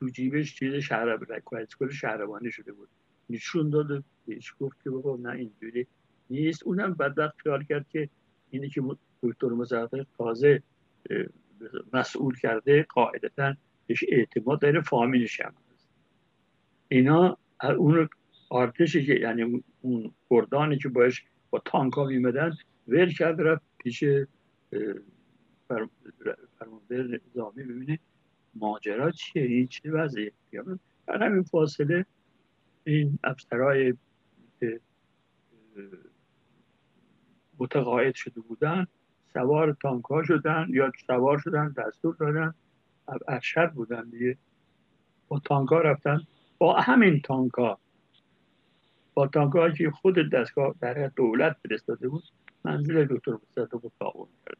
تو جیبش چیز شهر کل شهربانی شده بود. نشون داد بهش گفت که بابا نه اینجوری نیست. اونم بدبخت خیال کرد که اینی که دکتر مصدق تازه مسئول کرده قاعدتا بهش اعتماد داره فامیلش هم اینا اون آرتشی که یعنی اون گردانی که باش با تانکا میمدن ول کرد رفت پیش فرمانده نظامی. ببینه ماجرا چیه؟ این چه وضعیه؟ در همین فاصله این افسرهای متقاعد شده بودن سوار تانک شدن یا سوار شدن دستور دادن. ارشد بودن دیگه. با تانک رفتن با همین تانک با تانک که خود دستگاه در دولت فرستاده بود منزل دکتر مصدق تعاون کرد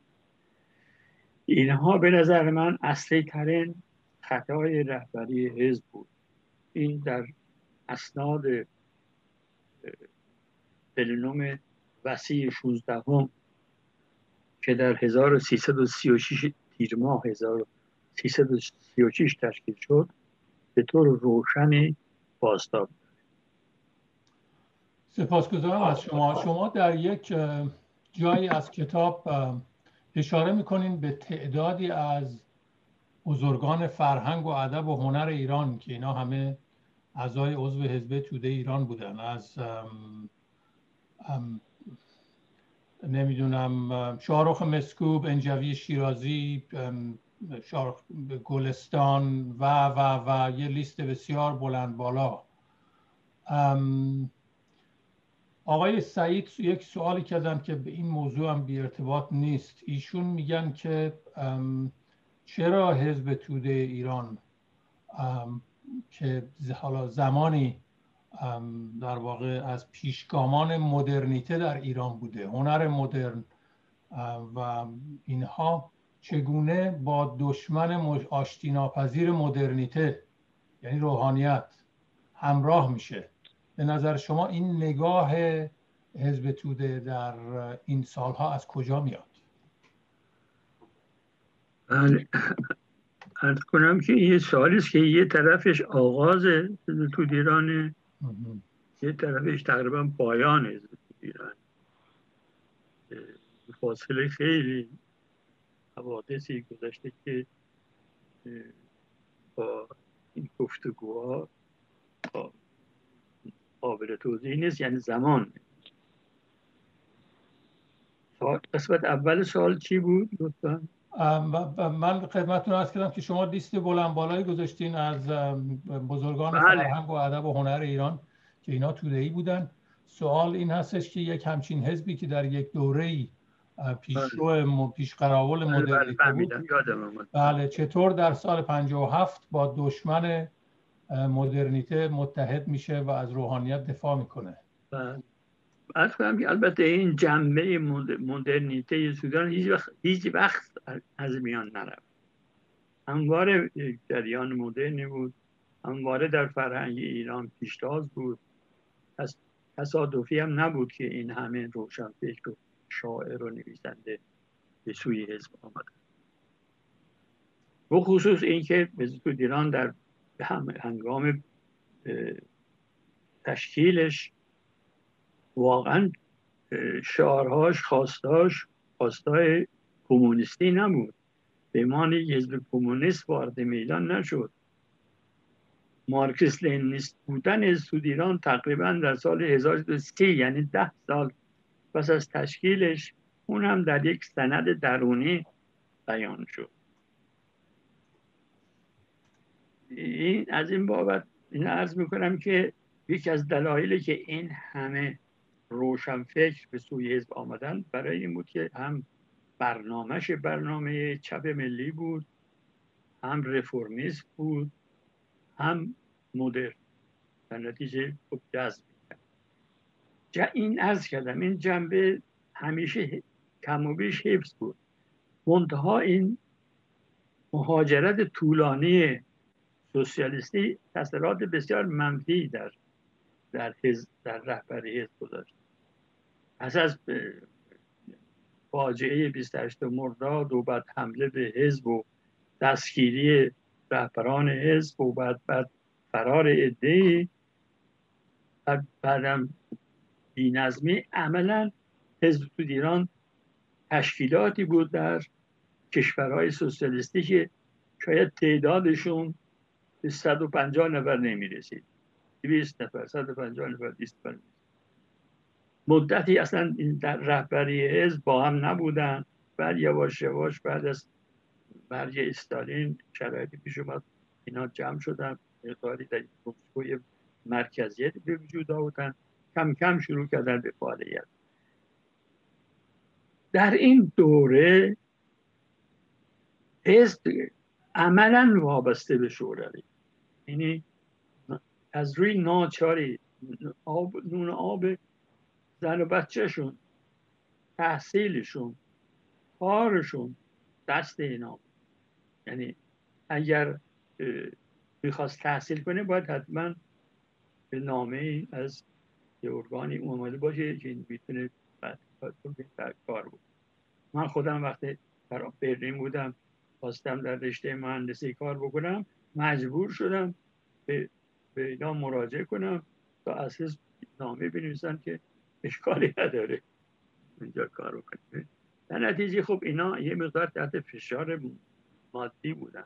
اینها به نظر من اصلی ترین خطای رهبری حزب بود. این در اسناد پلنوم وسیع 16 هم که در 1336 تیر ماه 1336 تشکیل شد به طور روشنی باستاب. سپاسگزارم از شما. شما در یک جایی از کتاب اشاره می‌کنین به تعدادی از بزرگان فرهنگ و ادب و هنر ایران که اینا همه اعضای عضو حزب توده ایران بودن. از نمی‌دونم شاهرخ مسکوب انجوی شیرازی شارخ گلستان و و و یه لیست بسیار بلند بالا. آقای سعید یک سوالی کردن که به این موضوع هم بی ارتباط نیست. ایشون میگن که چرا حزب توده ایران؟ که حالا زمانی در واقع از پیشگامان مدرنیته در ایران بوده هنر مدرن و اینها. چگونه با دشمن آشتی ناپذیر مدرنیته یعنی روحانیت همراه میشه؟ به نظر شما این نگاه حزب توده در این سالها از کجا میاد؟ بله ارز کنم که یه سوالی است که یه طرفش آغاز تو ایران یه طرفش تقریبا پایان ایران فاصله خیلی حوادثی گذشته که با این گفتگوها قابل توضیح نیست یعنی زمان. قسمت اول سوال چی بود؟ لطفا. من خدمتتون ارز کردم که شما لیست بلند بالایی گذاشتین از بزرگان بله. فرهنگ و ادب و هنر ایران که اینا توده ای بودن. سوال این هستش که یک همچین حزبی که در یک دوره ای پیشرو پیش قراول بله، بود. بله چطور در سال 57 با دشمن مدرنیته متحد میشه و از روحانیت دفاع می‌کنه؟ بله. که البته این جنبه مدرنیته سودان هیچ وقت, هیچ وقت از میان نرفت. همواره جریان مدرنی بود همواره در فرهنگ ایران پیشتاز بود. از تصادفی هم نبود که این همه روشن فکر و شاعر و نویسنده به سوی حزب آمدن و خصوص اینکه به ایران در هنگام تشکیلش واقعا شعارهاش خواستاش خواستای کمونیستی نبود. به معنی حزب کمونیست وارد میدان نشد. مارکس لینیست بودن سودیران تقریبا در سال 1930 یعنی ده سال پس از تشکیلش اون هم در یک سند درونی بیان شد. این از این بابت این عرض می‌کنم که یکی از دلایلی که این همه روشن فکر به سوی حزب آمدن برای این بود که هم برنامهش برنامه چپ ملی بود هم رفرمیست بود هم مدرن. در نتیجه خوب این از کردم این جنبه همیشه کم و بیش حفظ بود. منتها این مهاجرت طولانی سوسیالیستی تاثیرات بسیار منفی در در حزب در رهبری حزب گذاشت. پس از فاجعه 28 مرداد و بعد حمله به حزب و دستگیری رهبران حزب و بعد بعد فرار ادهی بعد بعدم بینظمی عملا حزب تو ایران تشکیلاتی بود در کشورهای سوسیالیستی که شاید تعدادشون به 150 نفر نمی رسید 200 نفر 150 نفر 200 نفر. مدتی اصلا در رهبری حزب با هم نبودن. بعد یواش یواش بعد از مرگ استالین شرایطی پیش اومد. اینا جمع شدن. مقداری در مرکزیت به وجود آوردن. کم کم شروع کردن به فعالیت. در این دوره حزب عملا وابسته به شوروی. یعنی از روی ناچاری آب نون آب زن و بچهشون تحصیلشون کارشون دست اینا یعنی اگر می‌خواست تحصیل کنه باید حتما به نامه از یه ارگانی اومده باشه که می‌تونه کار بود من خودم وقتی در برلین بودم خواستم در رشته مهندسی کار بکنم مجبور شدم به به اینا مراجعه کنم تا اساس نامه بنویسن که اشکالی نداره اینجا کار بکنیم در نتیجه خب اینا یه مقدار تحت فشار مادی بودن.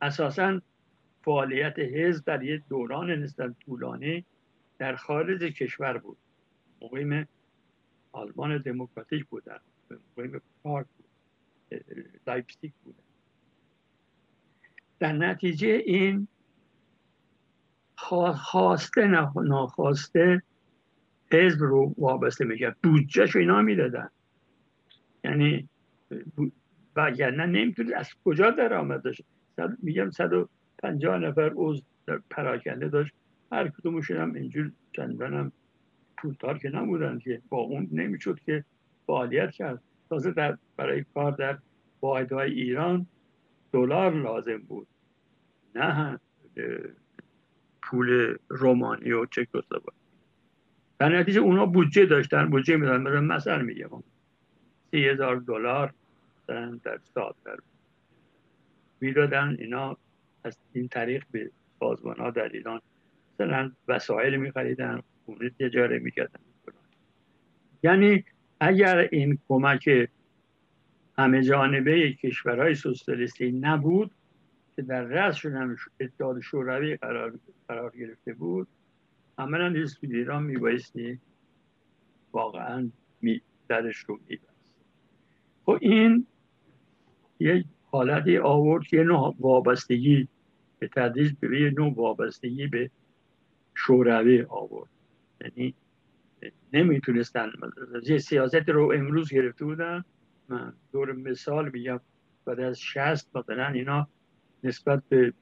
اساسا فعالیت حزب در یه دوران نسبت طولانی در خارج کشور بود. مقیم آلمان دموکراتیک بودن. مقیم پارک بود. لایپستیک بودن در نتیجه این خواسته ناخواسته حزب رو وابسته می‌کرد. بودجهش اینا می‌دادن. یعنی وگرنه نمی‌تونید از کجا در آمد داشت میگم 150 نفر عضو در پراکنده داشت. هر کدومشون هم اینجور چندان هم پولدار که نبودن که با اون نمی‌شد که فعالیت کرد. تازه در برای کار در واحدهای ایران دلار لازم بود. نه پول رومانی و چکسلواکی. در نتیجه اونا بودجه داشتن بودجه میدن مثلا مثلا میگم. سی هزار دلار در سال. در می‌دادن اینا از این طریق به سازمان ها در ایران مثلا وسایل میخریدن خونه تجاره می‌کردن. یعنی اگر این کمک همه جانبه کشورهای سوسیالیستی نبود که در رأسشون هم اتحاد شوروی قرار, قرار گرفته بود عملا حزب ایران میبایستی واقعا می درش رو میبست. خب این یه حالتی آورد یه نوع وابستگی به تدریج به یه نوع وابستگی به شوروی آورد. یعنی نمی‌تونستن. سیاست رو امروز گرفته بودن. من دور مثال میگم بعد از شست مثلا اینا نسبت به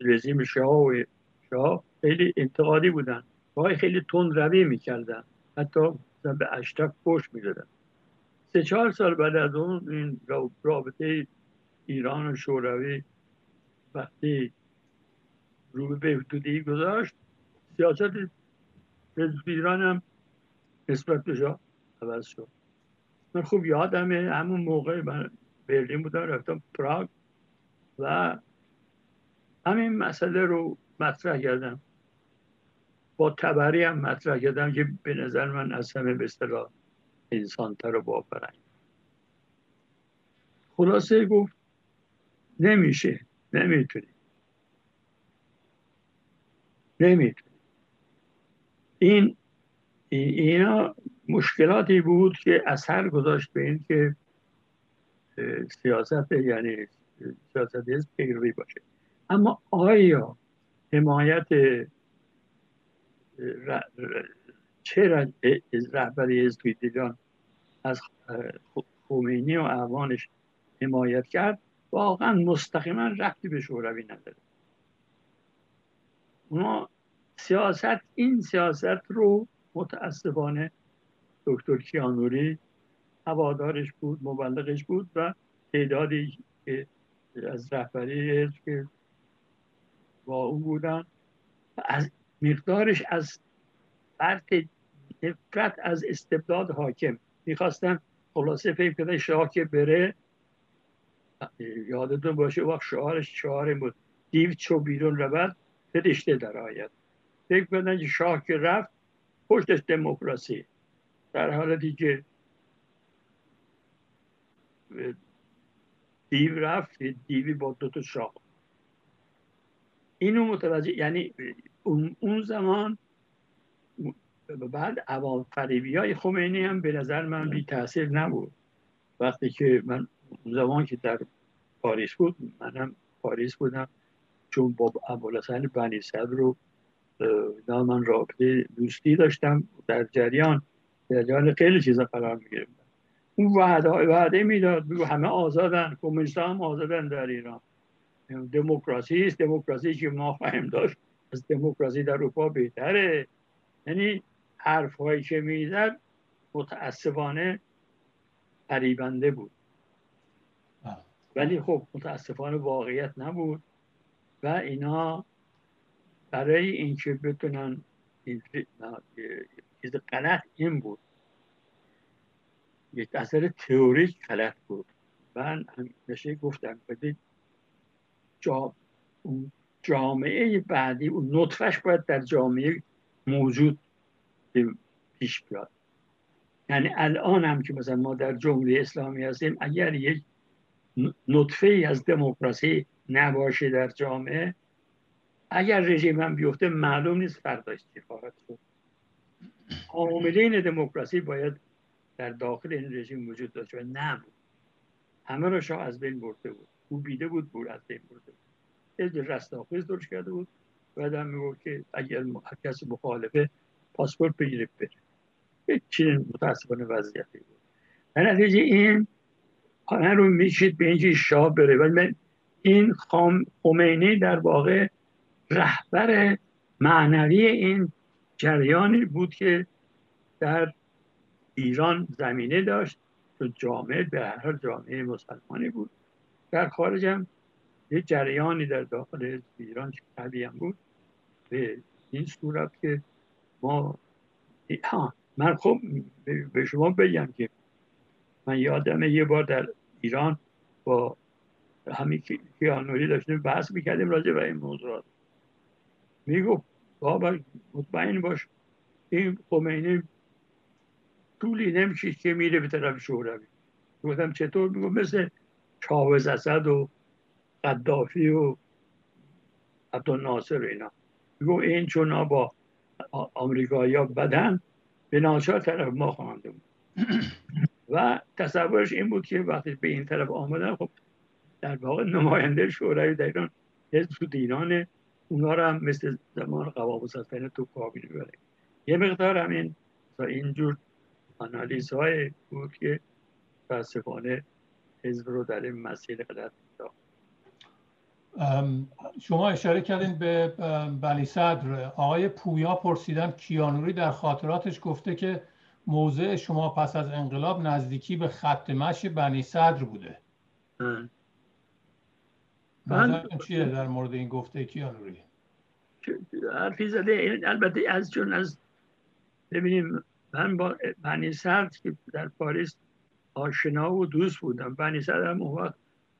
رژیم شاه و شاه خیلی انتقادی بودن. گاهی خیلی تند روی می‌کردن. حتی به اشتک پشت می‌دادن. سه چهار سال بعد از اون این رابطه ایران و شوروی وقتی رو به گذاشت سیاست حزب ایران هم نسبت به عوض شد. من خوب یادمه همون موقع من برلین بودم رفتم پراگ و همین مسئله رو مطرح کردم. با تبری هم مطرح کردم که به نظر من از همه به اصطلاح انسانتر و بافرنگ خلاصه گفت نمیشه نمی‌تونی نمی‌تونه این اینا مشکلاتی بود که اثر گذاشت به این که سیاست یعنی سیاست حزب پیروی باشه. اما آیا حمایت چه رهبری حزب ایران از خمینی و اعوانش حمایت کرد؟ واقعا مستقیما رفتی به شوروی نداره. اونا سیاست این سیاست رو متاسفانه دکتر کیانوری هوادارش بود مبلغش بود و تعدادی که از رهبری که با او بودن از مقدارش از فرط نفرت از استبداد حاکم. می‌خواستن خلاصه فکر کنه شاه که بره. یادتون باشه وقت شعارش شعار بود. دیو چو بیرون رود فرشته در آید. فکر کنن که شاه که رفت پشتش دموکراسی. در حالتی که دیو رفت دیوی با دو تا شاه. اینو متوجه یعنی اون زمان بعد اول فریبی های خمینی هم به نظر من بی تاثیر نبود. وقتی که من اون زمان که در پاریس بود منم پاریس بودم چون با ابوالحسن بنی صدر رو من رابطه دوستی داشتم در جریان. در جریان خیلی چیزا قرار می‌گیرم اون وعده وعده می‌داد بگو همه آزادن کمونیست هم آزادن در ایران. دموکراسی است دموکراسی که ما خواهیم داشت؟ از دموکراسی در اروپا بهتره. یعنی حرف هایی که می‌زد متاسفانه قریبنده بود. ولی خب متاسفانه واقعیت نبود و اینا برای اینکه بتونن چیز غلط این بود. یک اثر تئوریک غلط بود. من همیشه گفتم بدید جا جامعه بعدی اون نطفش باید در جامعه موجود پیش بیاد. یعنی الان هم که مثلا ما در جمهوری اسلامی هستیم اگر یک نطفه ای از دموکراسی نباشه در جامعه اگر رژیم هم بیفته معلوم نیست فرداش چی خواهد شد. عاملین دموکراسی باید در داخل این رژیم وجود داشت و نبود. همه را شاه از بین برده بود. او بیده بود بود از بین برده بود. از رستاخیز درست کرده بود. و هم می‌گفت که اگر کسی مخالفه پاسپورت بگیره بره. یک متاسفانه وضعیتی بود. در نتیجه این همه رو میشید به اینجا شاه بره. ولی من این خمینی در واقع رهبر معنوی این جریانی بود که در ایران زمینه داشت تو جامعه به هر حال جامعه مسلمانی بود. در خارج هم یه جریانی در داخل ایران قوی هم بود. به این صورت که ما ها من خب به شما بگم که من یادم یه بار در ایران با همین کیانوری داشتیم بحث می‌کردیم راجع به این موضوعات. می‌گفت بابا مطمئن باش این خمینی طولی نمیشه که میره به طرف شوروی. گفتم چطور؟ میگو مثل چاوز اسد و قدافی و حتی ناصر اینا. میگو این چون با آمریکایی ها بدن به ناچار طرف ما خوانده بود. و تصورش این بود که وقتی به این طرف آمدن خب در واقع نماینده شورای در ایران حزب ایران اونا رو هم مثل زمان قوام سلطنه تو کابینه بره یه مقدار همین اینجور آنالیز های بود که متاسفانه حزب رو در این مسیر غلط شما اشاره کردین به بلی صدر. آقای پویا پرسیدن کیانوری در خاطراتش گفته که موضع شما پس از انقلاب نزدیکی به خط مشی بنی صدر بوده. من چیه در مورد این گفته؟ کیانوری حرفی زده. البته از چون از ببینیم من با بنی صدر که در پاریس آشنا و دوست بودم. بنی صدر هم اون وقت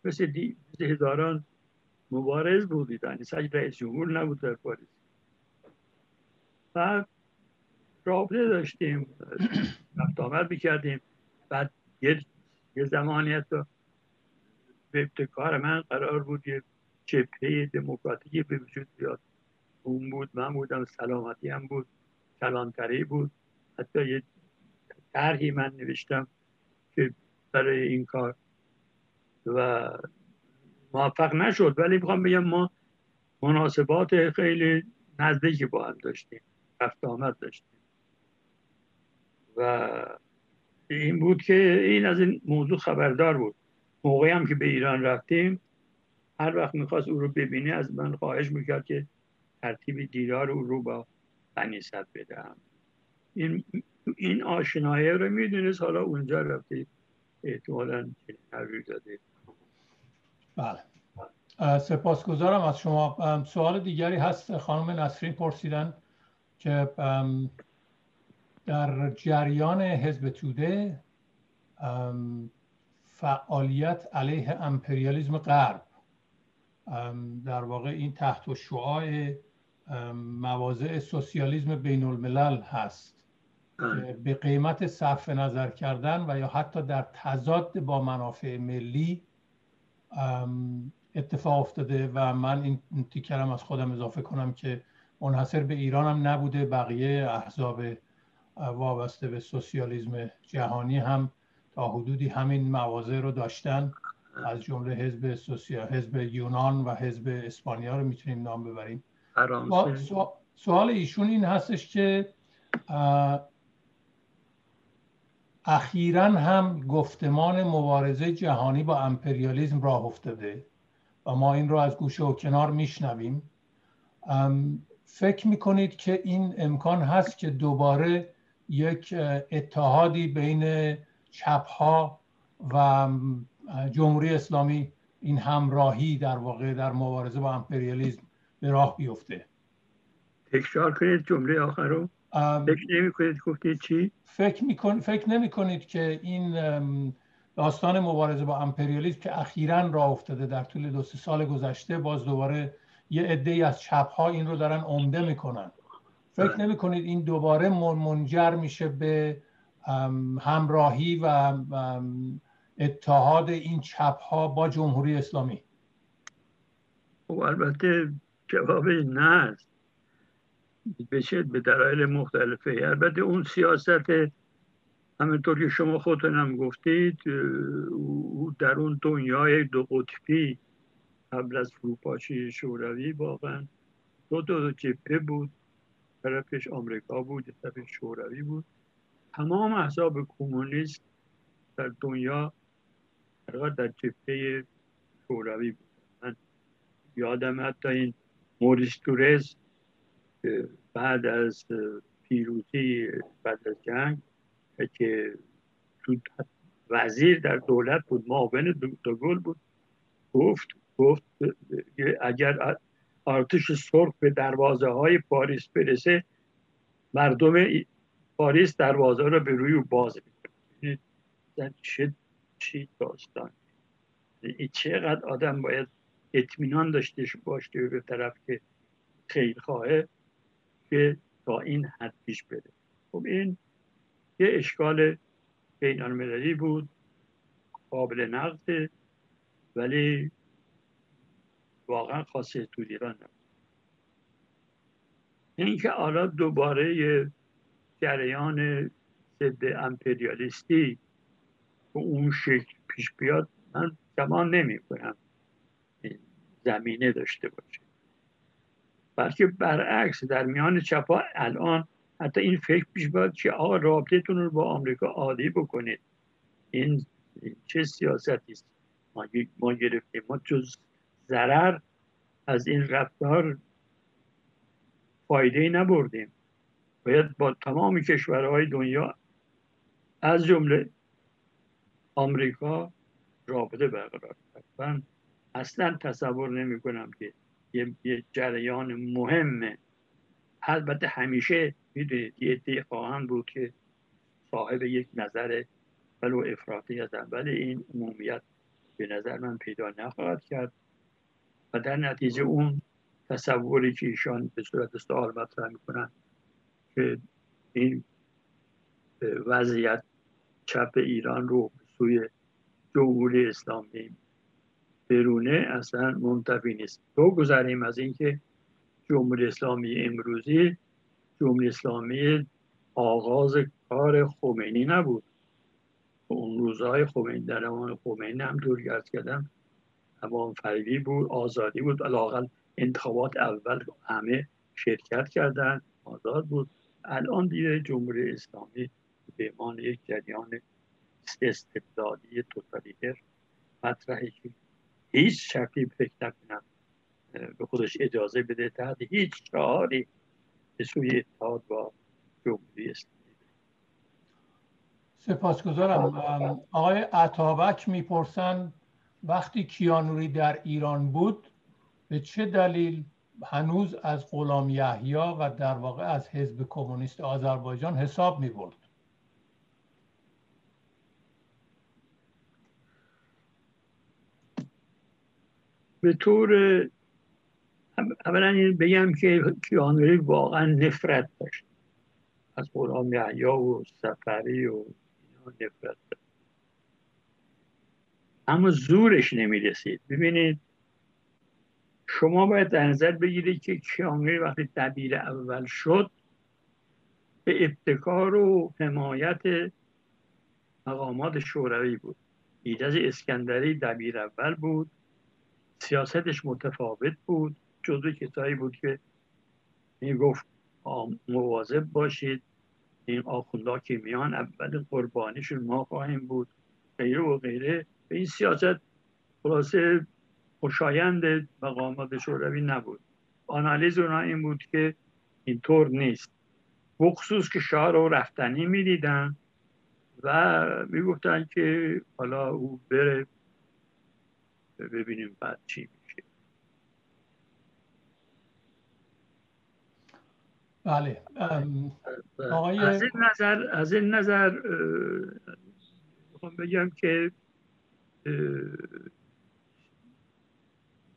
مثل, هزاران مبارز بودید یعنی سج رئیس جمهور نبود در پاریس. بعد رابطه داشتیم. رفت آمد می‌کردیم. بعد یه, یه زمانی حتی ابتکار من قرار بود یه جبهه دموکراتیکی به وجود بیاد. اون بود من بودم سلامتی هم بود کلانتری بود. حتی یه طرحی من نوشتم که برای این کار. و موفق نشد ولی می‌خوام بگم ما مناسبات خیلی نزدیکی با هم داشتیم رفت آمد داشتیم. و این بود که این از این موضوع خبردار بود. موقعی هم که به ایران رفتیم هر وقت می‌خواست او رو ببینه از من خواهش می‌کرد که ترتیب دیدار او رو با بنیست بدم این این آشنایی رو می‌دونست حالا اونجا رفته احتمالا چنین داده. بله. سپاسگزارم از شما. سوال دیگری هست. خانم نسرین پرسیدن که در جریان حزب توده فعالیت علیه امپریالیزم غرب. در واقع این تحت و شعاع مواضع سوسیالیزم بین الملل هست. به قیمت صرف نظر کردن و یا حتی در تضاد با منافع ملی اتفاق افتاده و من این تیکرم از خودم اضافه کنم که منحصر به ایران هم نبوده بقیه احزاب وابسته به سوسیالیسم جهانی هم تا حدودی همین مواضع رو داشتن. از جمله حزب سوسیال حزب یونان و حزب اسپانیا رو می‌تونیم نام ببریم. سوال ایشون این هستش که اخیرا هم گفتمان مبارزه جهانی با امپریالیزم راه افتاده و ما این رو از گوشه و کنار میشنویم. فکر می‌کنید که این امکان هست که دوباره یک اتحادی بین چپ ها و جمهوری اسلامی این همراهی در واقع در مبارزه با امپریالیزم به راه بیفته تکرار کنید جمله آخر رو فکر نمی کنید گفتید چی؟ فکر, میکن... فکر نمی کنید که این داستان مبارزه با امپریالیسم که اخیرا راه افتاده در طول دو سه سال گذشته باز دوباره یه عده از چپ ها این رو دارن عمده می‌کنن فکر بله. نمی کنید این دوباره منجر میشه به همراهی و اتحاد این چپ ها با جمهوری اسلامی. خب البته جواب نه است. بشه به دلایل مختلفه. البته اون سیاست همینطور که شما خودتون هم گفتید او در اون دنیای دو قطبی قبل از فروپاشی شوروی واقعا دو دو جبهه بود. طرفش آمریکا بود طرفش شوروی بود. تمام احزاب کمونیست در دنیا در جبهه شوروی بود. من یادم حتی این موریس تورز بعد از پیروزی بعد از جنگ که وزیر در دولت بود معاون دوگل بود گفت گفت اگر آرتش سرخ به دروازه های پاریس برسه مردم پاریس دروازه را به روی باز می‌کنه. چه چی داستان. چقدر آدم باید اطمینان داشته باشه به طرف که خیلی خواهه که تا این حد پیش بره. خب این یه اشکال بین المللی بود قابل نقد ولی واقعا خاصه تو ایران نبود. اینکه حالا دوباره جریان ضد امپریالیستی به اون شکل پیش بیاد من زمان نمی کنم زمینه داشته باشه. بلکه برعکس در میان چپا الان حتی این فکر پیش باید که آقا رابطتون رو با آمریکا عادی بکنید. این چه سیاستی است؟ ما, ما گرفتیم. ما جز ضرر از این رفتار فایده نبردیم. باید با تمام کشورهای دنیا از جمله آمریکا رابطه برقرار کرد. من اصلا تصور نمی کنم که یه جریان مهمه البته همیشه می‌دونید یه عده خواهند بود که صاحب یک نظر ولو افراطی هستن ولی این عمومیت به نظر من پیدا نخواهد کرد. و در نتیجه اون تصوری که ایشان به صورت سوال مطرح می‌کنن که این وضعیت چپ ایران رو سوی جمهوری اسلامی برونه اصلا منتفی نیست. تو گذاریم از اینکه جمهوری اسلامی امروزی جمهوری اسلامی آغاز کار خمینی نبود. اون روزهای خمینی در امان خمینی هم دور گرد کردم. اما فریبی بود آزادی بود. علاقل انتخابات اول همه شرکت کردن آزاد بود. الان دیگه جمهوری اسلامی به عنوان یک جریان استبدادی توتالیتر مطرحی که هیچ شکلی فکر نکنم به خودش اجازه بده تحت هیچ شعاری به سوی اتحاد با جمهوری اسلامی. سپاسگزارم. آقای عطابک می‌پرسن وقتی کیانوری در ایران بود به چه دلیل هنوز از غلام یحیی و در واقع از حزب کمونیست آذربایجان حساب می برد. به طور اولا بگم که کیانوری واقعا نفرت داشت. از غلام یحیی و سفری و نفرت داشت. اما زورش نمی رسید ببینید شما باید در نظر بگیرید که کیانوری وقتی دبیر اول شد به ابتکار و حمایت مقامات شوروی بود. ایدز اسکندری دبیر اول بود سیاستش متفاوت بود جزو کسایی بود که می گفت مواظب باشید این آخوندا که میان اول قربانیشون ما خواهیم بود غیره و غیره. به این سیاست خلاصه خوشایند مقامات شوروی نبود. آنالیز اونا این بود که اینطور نیست. بخصوص که شاه رو رفتنی می‌دیدن و می‌گفتن که حالا او بره ببینیم بعد چی میشه. بله. از این نظر از این نظر بگم که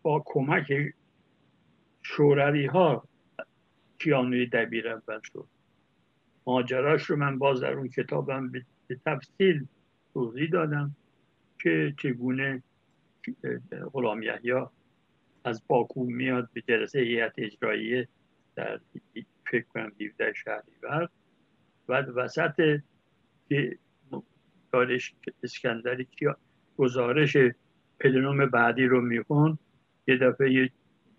با کمک شوروی ها کیانوی دبیر اول شد. ماجراش رو من باز در اون کتابم به تفصیل توضیح دادم که چگونه غلام یحیی از باکو میاد به جلسه هیئت اجراییه در فکر کنم 17 شهریور بعد وسط دارش اسکندری گزارش پلنوم بعدی رو میخون یه دفعه یه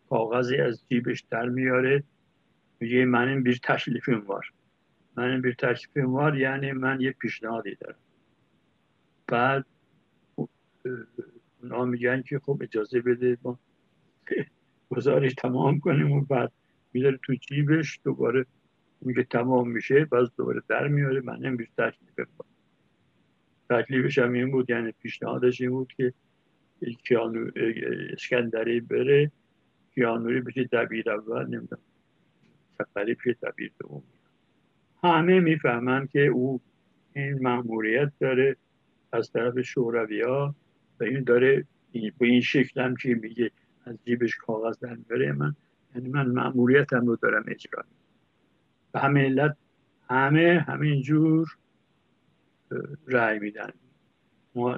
کاغذی از جیبش در میاره میگه من بیر تشلیفیم وار من بیر تشلیفیم وار یعنی من یه پیشنهادی دارم. بعد اونا میگن که خب اجازه بده ما گزارش تمام کنیم و بعد میداره تو جیبش دوباره میگه تمام میشه باز دوباره در میاره من بیر تشلیفیم تکلیفش هم این بود یعنی پیشنهادش این بود که کیانو اسکندری بره کیانوری بشه دبیر اول نمی‌دونم سفری پیش دبیر دوم همه می‌فهمن که او این مأموریت داره از طرف شوروی ها و این داره به این شکل هم که میگه از جیبش کاغذ در میاره من یعنی من مأموریتم رو دارم اجرا و همه علت همه همینجور رأی میدن ما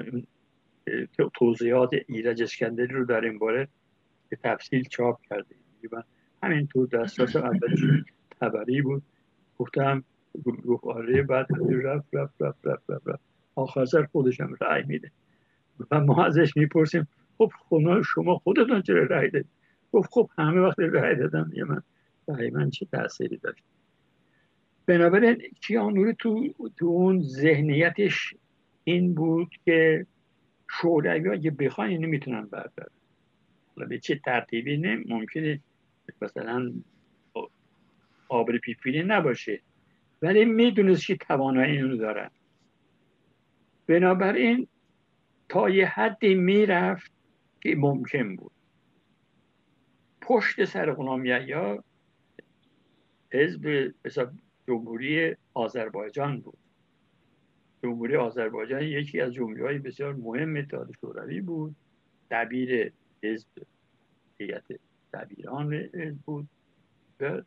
توضیحات ایرج اسکندری رو در این باره به تفصیل چاپ کردیم. من همینطور دستاس اولش تبری بود. گفتم گفت آره بعد رفت رفت رفت رفت رفت, رفت. آخر خودشم رأی میده. و ما ازش می‌پرسیم خب خونه شما خودتون چرا رأی دادید گفت خب همه وقت رأی دادم. یه من رأی من چه تأثیری داشت؟ بنابراین کیانوری تو, تو اون ذهنیتش این بود که شوروی اگه بخوان اینو می‌تونن بردارن. به چه ترتیبی نه ممکنه مثلا آبر پیپیلی نباشه. ولی می‌دونست که توانایی اینو دارن. بنابراین تا یه حدی می‌رفت که ممکن بود. پشت سر غلام یا حزب جمهوری آذربایجان بود. جمهوری آذربایجان یکی از جمهوری های بسیار مهم اتحاد شوروی بود. دبیر حزب هیئت دبیران حزب بود. و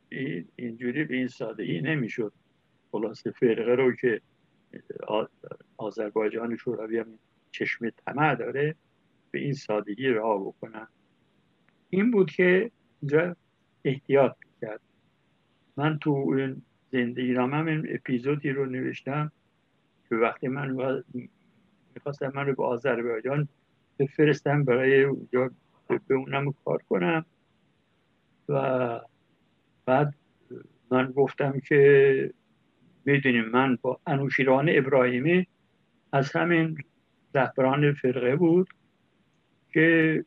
اینجوری به این سادگی نمی‌شد. خلاصه فرقه رو که آذربایجان شوروی هم چشم طمع داره به این سادگی راه بکنن. این بود که اینجا احتیاط کرد من تو این زندگی نامم این اپیزودی رو نوشتم. که وقتی من می‌خواستم من رو به آذربایجان بفرستم برای اونجا به اونم کار کنم. و بعد من گفتم که می‌دونیم من با انوشیران ابراهیمی از همین رهبران فرقه بود که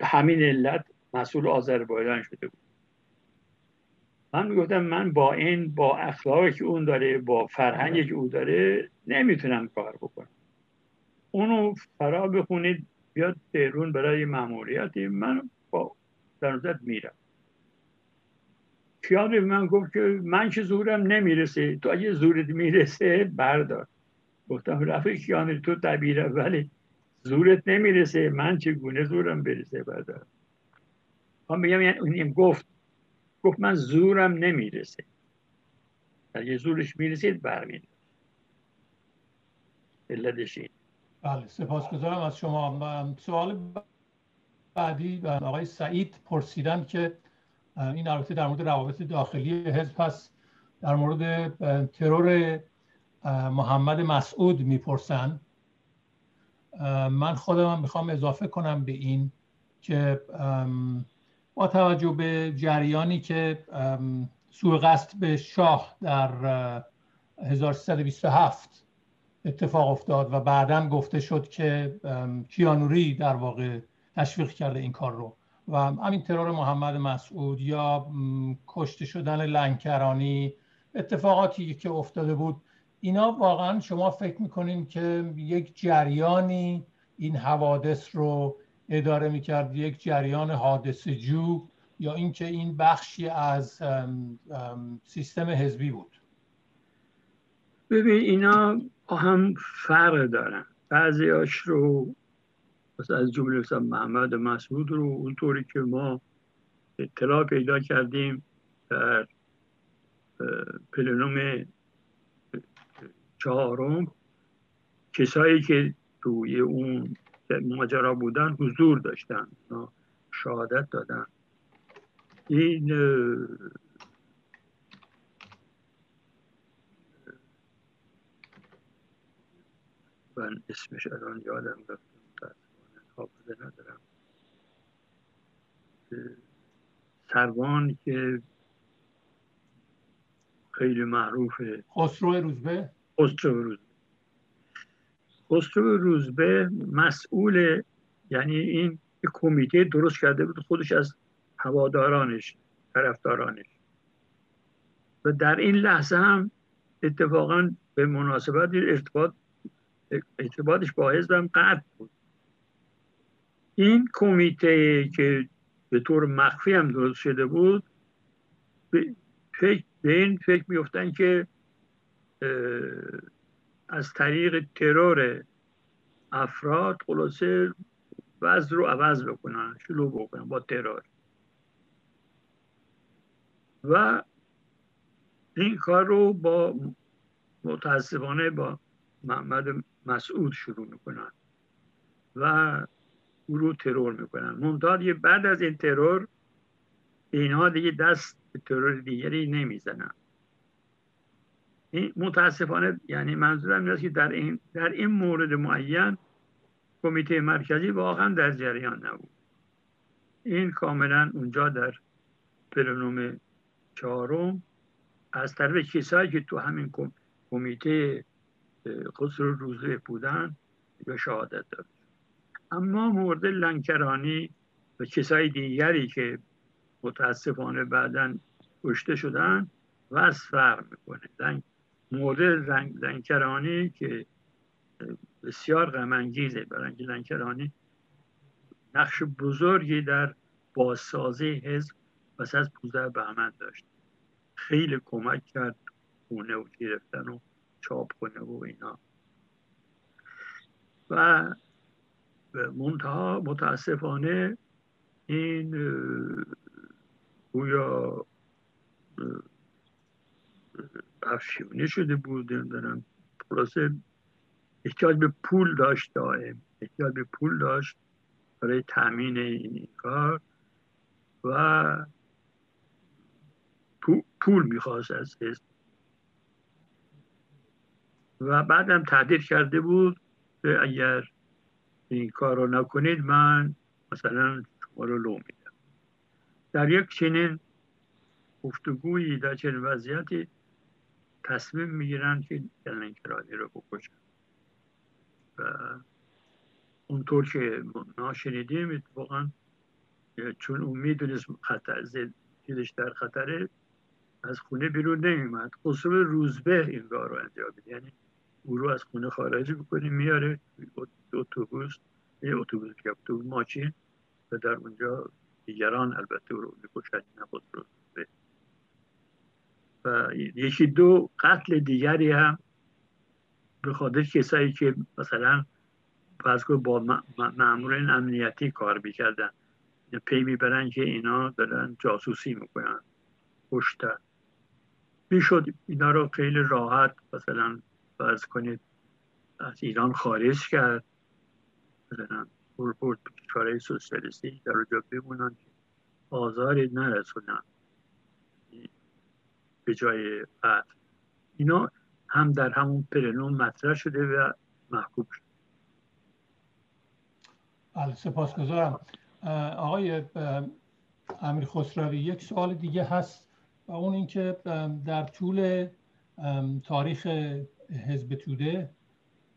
همین علت مسئول آذربایجان شده بود. من می‌گفتم من با این با اخلاقی که اون داره با فرهنگی که او داره نمی‌تونم کار بکنم. اونو فرا بخونید بیاد تهرون برای مأموریتی من با در میرم. خیال به من گفت که من که زورم نمی‌رسه. تو اگه زورت می‌رسه بردار. گفتم رفیق کیانه تو طبیعه ولی زورت نمی‌رسه. من چگونه زورم برسه؟ بردار. من بگم یعنی گفت گفت من زورم نمی‌رسه. اگه زورش می‌رسید برمید علتش این. بله سپاسگزارم از شما. سوال بعدی آقای سعید پرسیدن که این البته در مورد روابط داخلی حزب هست. در مورد ترور محمد مسعود می‌پرسن. من خودم می‌خوام اضافه کنم به این که با توجه به جریانی که سوء قصد به شاه در 1327 اتفاق افتاد و بعدا گفته شد که کیانوری در واقع تشویق کرده این کار رو. و همین ترور محمد مسعود یا کشته شدن لنکرانی اتفاقاتی که افتاده بود اینا واقعا شما فکر می‌کنین که یک جریانی این حوادث رو اداره می‌کرد یک جریان حادث جو یا اینکه این بخشی از سیستم حزبی بود. ببین اینا هم فرق دارن. بعضیاش رو از جمله مثلا محمد مسعود رو اونطوری که ما اطلاع پیدا کردیم در پلنوم چهارم کسایی که توی اون ماجرا بودن حضور داشتن شهادت دادن. این من اسمش الان یادم رفت حافظه ندارم. سروان که خیلی معروفه. خسرو روزبه؟ خسرو روزبه. خسرو روزبه مسئول یعنی این کمیته درست کرده بود خودش از هوادارانش طرفدارانش. و در این لحظه هم اتفاقا به مناسبت ارتباط ارتباطش با حزبم قطع بود. این کمیته که به طور مخفی هم درست شده بود به, فکر به این فکر میفتن که از طریق ترور افراد خلاصه وضع رو عوض بکنن شروع بکنن با ترور. و این کار رو با متاسفانه با محمد مسعود شروع می‌کنن و او رو ترور می‌کنن. منتها بعد از این ترور اینها دیگه دست ترور دیگری نمی‌زنن. متاسفانه یعنی منظورم این که در این, در این مورد معین کمیته مرکزی واقعا در جریان نبود. این کاملا اونجا در پلنوم چهارم از طرف کسایی که تو همین کمیته قصر روزه بودن یا شهادت داد. اما مورد لنکرانی و کسای دیگری که متاسفانه بعدا کشته شدن از فرق می‌کنه. مورد لنکرانی که بسیار غمانگیزه. برای لنکرانی نقش بزرگی در بازسازی حزب پس از 15 بهمن داشت. خیلی کمک کرد خونه و گرفتن و چاپ کنه و اینا. و منتها متاسفانه این گویا افشیونه شده بود نمی‌دونم. خلاصه احتیاج به پول داشت دائم. احتیاج به پول داشت برای تامین این کار. و پول می‌خواست از حزب. و بعدم تهدید کرده بود که اگر این کار رو نکنید من مثلا شما رو لو میدم. در یک چنین گفتگویی در چنین وضعیتی تصمیم می‌گیرن که گلن کرانی رو بکشن. و اونطور که ما شنیدیم اتفاقا چون اون می‌دونست خطر زندگیش در خطره از خونه بیرون نمیمد خسرو روزبه این کار رو انجام یعنی او رو از خونه خارج بکنیم میاره اتوبوس یه اتوبوس که اتوبوس ماشین و در اونجا دیگران البته رو می‌کشن نبود رو و یکی دو قتل دیگری هم به خاطر کسایی که مثلا فرض با مامورین امنیتی کار می‌کردن پی می‌برن که اینا دارن جاسوسی می‌کنن پشت می‌شد اینا رو خیلی راحت مثلا فرض کنید از ایران خارج کرد. مثلا برد کشورهای سوسیالیستی در اونجا بمونن که آزاری نرسونن. به جای قتل. اینا هم در همون پرنوم مطرح شده و محکوم شده. بله سپاسگزارم. آقای امیر خسروی یک سوال دیگه هست و اون اینکه در طول تاریخ حزب توده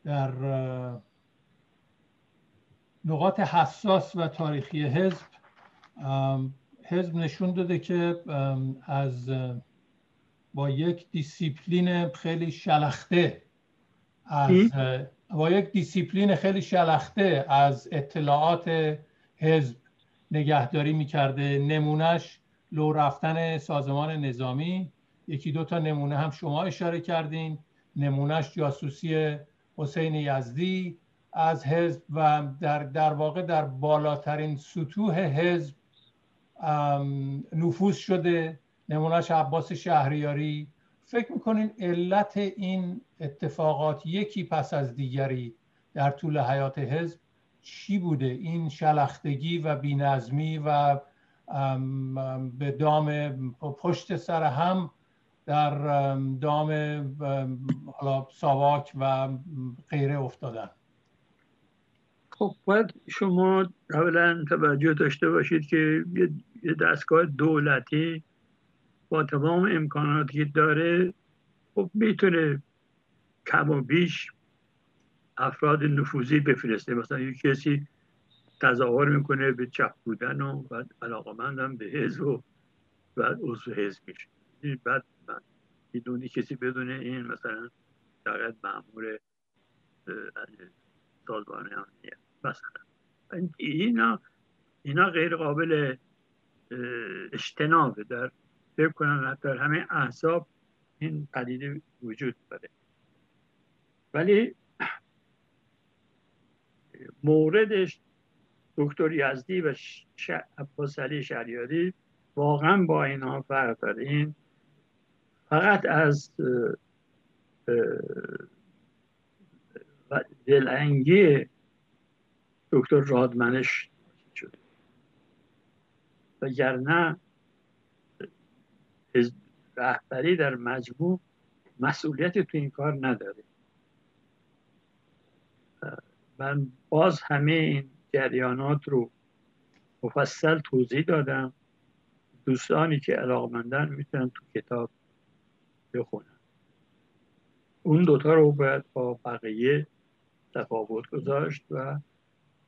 در نقاط حساس و تاریخی حزب حزب نشون داده که از با یک دیسیپلین خیلی شلخته از با یک دیسیپلین خیلی شلخته از اطلاعات حزب نگهداری می‌کرده. نمونهش لو رفتن سازمان نظامی. یکی دو تا نمونه هم شما اشاره کردین. نمونهش جاسوسی حسین یزدی از حزب و در, در واقع در بالاترین سطوح حزب نفوذ شده. نمونهش عباس شهریاری. فکر می‌کنین علت این اتفاقات یکی پس از دیگری در طول حیات حزب چی بوده؟ این شلختگی و بینظمی و به دام پشت سر هم در دام حالا ساواک و غیره افتادن. خب باید شما اولا توجه داشته باشید که یه دستگاه دولتی با تمام امکاناتی که داره خب می‌تونه کم و بیش افراد نفوذی بفرسته. مثلا یک کسی تظاهر می‌کنه به چپ بودن و بعد علاقمندم به حزب و بعد عضو حزب میشه. بعد بدونی کسی بدونه این مثلا فقط معمور سازمان امنیت. مثلا. اینا اینا غیر قابل اجتنابه. در فکر کنم در همه احزاب این پدیده وجود داره. ولی موردش دکتر یزدی و عباس علی واقعا با اینها فرق داره. این فقط از دلنگی دکتر رادمنش شده. وگرنه رهبری در مجموع مسئولیتی تو این کار نداره. من باز همه این جریانات رو مفصل توضیح دادم. دوستانی که علاقمندن می‌تونن تو کتاب بخونن. اون دوتا رو باید با بقیه تفاوت گذاشت و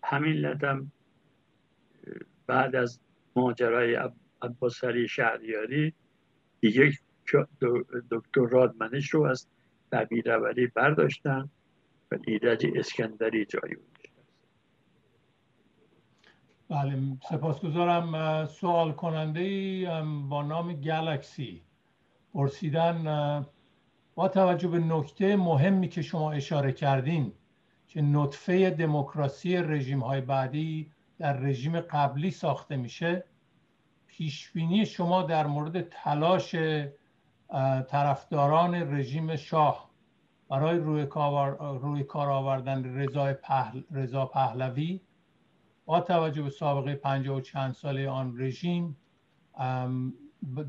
همین لدم بعد از ماجرای عباسری شهریاری دیگه دکتر رادمنش رو از دبیروری برداشتن و ایرج اسکندری جایی بله سپاسگزارم. سوال کننده با نام گلکسی. پرسیدن با توجه به نکته مهمی که شما اشاره کردین که نطفه دموکراسی رژیم های بعدی در رژیم قبلی ساخته میشه؟ پیشبینی شما در مورد تلاش طرفداران رژیم شاه برای روی کار, آوردن رضا, پهل، پهلوی با توجه به سابقه پنجاه و چند ساله آن رژیم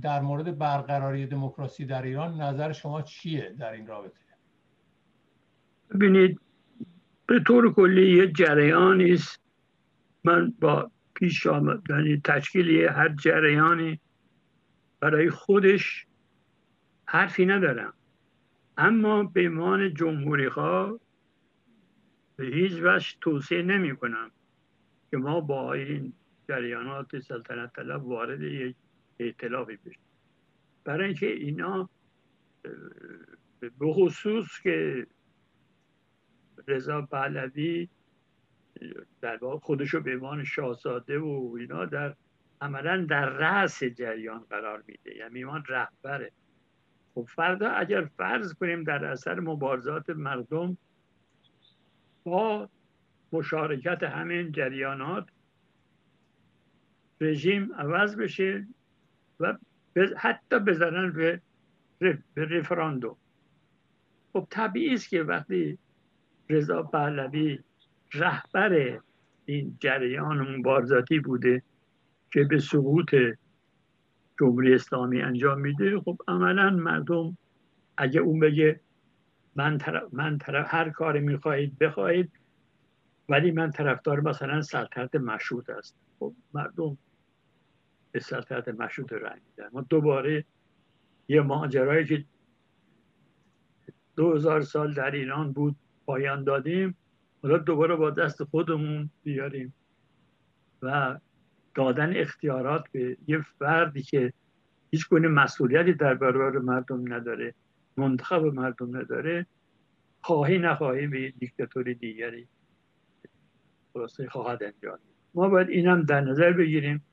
در مورد برقراری دموکراسی در ایران نظر شما چیه در این رابطه؟ ببینید به طور کلی یه جریانی است. من با پیش آمد. یعنی تشکیل هر جریانی برای خودش حرفی ندارم. اما به ایمان جمهوری خواه به هیچ وجه توصیه نمی کنم که ما با این جریانات سلطنت طلب وارد یک اعتلافی بشیم. برای اینکه اینا به خصوص که رضا پهلوی در واقع خودشو به عنوان شاهزاده و اینا در عملا در رأس جریان قرار میده. یعنی ایمان رهبره. خب فردا اگر فرض کنیم در اثر مبارزات مردم با مشارکت همین جریانات رژیم عوض بشه و حتی بزنن به به رفراندوم خب طبیعی است که وقتی رضا پهلوی رهبر این جریان مبارزاتی بوده که به سقوط جمهوری اسلامی انجام میده خب عملا مردم اگه اون بگه من, طرف، من طرف هر کاری می‌خواهید بخواهید ولی من طرفدار مثلا سلطنت مشروط است. خب مردم به سلطنت مشروط رنگ میدن. ما دوباره یه ماجرایی که دو هزار سال در ایران بود پایان دادیم حالا دوباره با دست خودمون بیاریم و دادن اختیارات به یه فردی که هیچ گونه مسئولیتی در برابر مردم نداره منتخب مردم نداره خواهی نخواهی به دیکتاتوری دیگری خلاصه خواهد انجام ما باید اینم در نظر بگیریم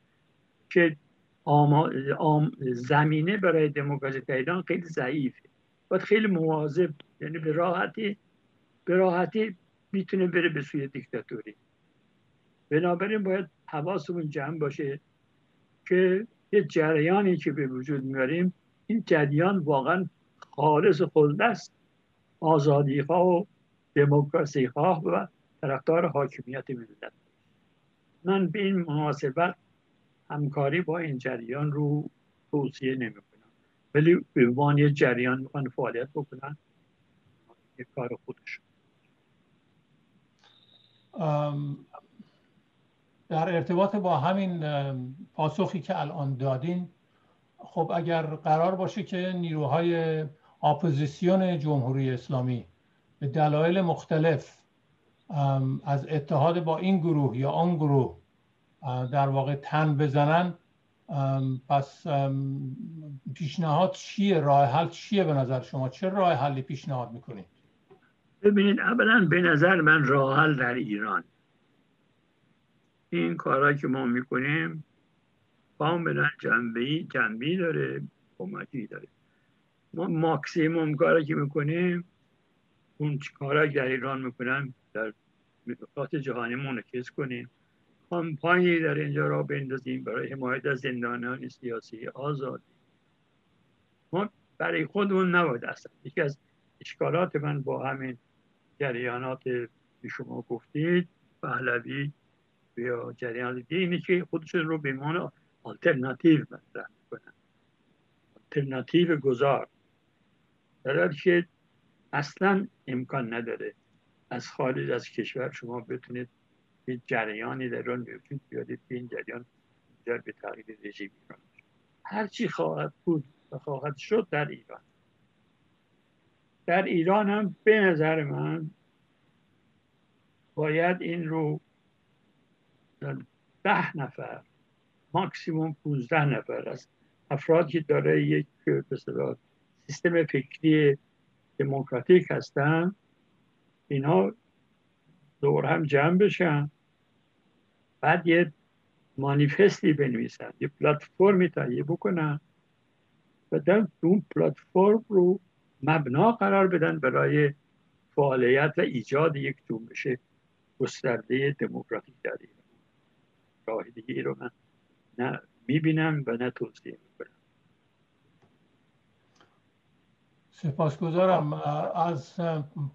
که آم... زمینه برای دموکراسی در ایران خیلی ضعیفه. باید خیلی مواظب یعنی به راحتی به راحتی می‌تونه بره به سوی دیکتاتوری. بنابراین باید حواسمون جمع باشه که یه جریانی که به وجود میاریم این جریان واقعا خالص خود است. آزادی خواه و دموکراسی خواه و طرفدار حاکمیت ملت. من به این مناسبت همکاری با این جریان رو توصیه نمی کنم ولی به عنوان یه جریان می‌خوان فعالیت بکنن یه کار خودشون. در ارتباط با همین پاسخی که الان دادین خب اگر قرار باشه که نیروهای اپوزیسیون جمهوری اسلامی به دلایل مختلف از اتحاد با این گروه یا آن گروه در واقع تن بزنن پس پیشنهاد چیه؟ راه حل چیه به نظر شما؟ چه راه حلی پیشنهاد می‌کنید ببینید اولا به نظر من راه حل در ایران. این کارهایی که ما می‌کنیم کاملا جنبی جنبی داره کمکی داره. ما ماکسیموم کاری که می‌کنیم اون کارهایی در ایران می‌کنن در مقاط جهانی منعکس کنیم. کامپانی در اینجا را بندازیم برای حمایت از زندانیان سیاسی آزادی ما برای خودمون نباید اصلا. یکی از اشکالات من با همین جریانات که شما گفتید پهلوی یا جریان دیگه اینه که خودشون رو به عنوان آلترناتیو مطرح کنن. آلترناتیو گذار. در که اصلا امکان نداره از خارج از کشور شما بتونید یه جریانی در وجود بیارید که این جریان به تغییر رژیم ایران هرچی خواهد بود و خواهد شد در ایران. در ایران هم به نظر من باید این رو ده نفر ماکسیموم 15 نفر است افرادی که داره یک سیستم فکری دموکراتیک هستن اینا دور هم جمع بشن. بعد یه مانیفستی بنویسن یه پلتفرمی تهیه بکنن و در اون پلتفرم رو مبنا قرار بدن برای فعالیت و ایجاد یک جنبش گسترده دموکراتیک در ایران. راه دیگه رو من نه می‌بینم و نه توصیه می‌کنم. سپاسگزارم. از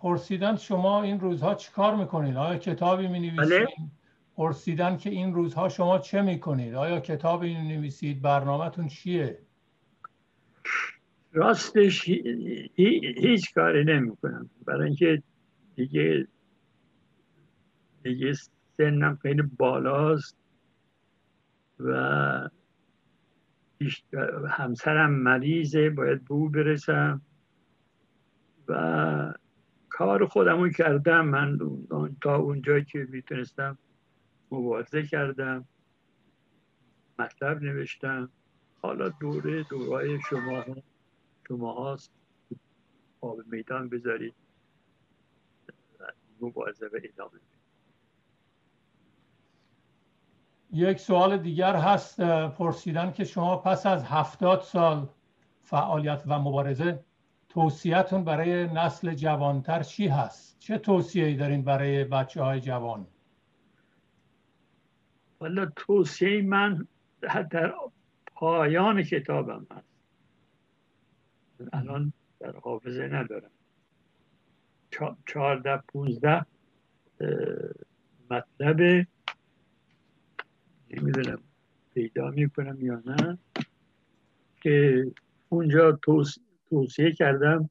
پرسیدن شما این روزها چیکار می‌کنید؟ آیا کتابی می بله. پرسیدن که این روزها شما چه می‌کنید؟ آیا کتابی می نویسید برنامهتون چیه؟ راستش هیچ کاری نمی کنم برای اینکه دیگه دیگه سنم خیلی بالاست و همسرم مریضه باید بو برسم و کار خودمون کردم. من تا اونجایی که می‌تونستم مبارزه کردم مطلب نوشتم. حالا دوره دورای شما شما هاست آب میدان بذارید مبارزه به ادامه یک سوال دیگر هست پرسیدن که شما پس از هفتاد سال فعالیت و مبارزه توصیهتون برای نسل جوانتر چی هست؟ چه توصیه‌ای دارین برای بچه های جوان؟ والا توصیه من در پایان کتابم هست الان در حافظه ندارم. چهارده پونزده مطلب. نمی‌دونم پیدا می‌کنم یا نه. که اونجا توصیه کردم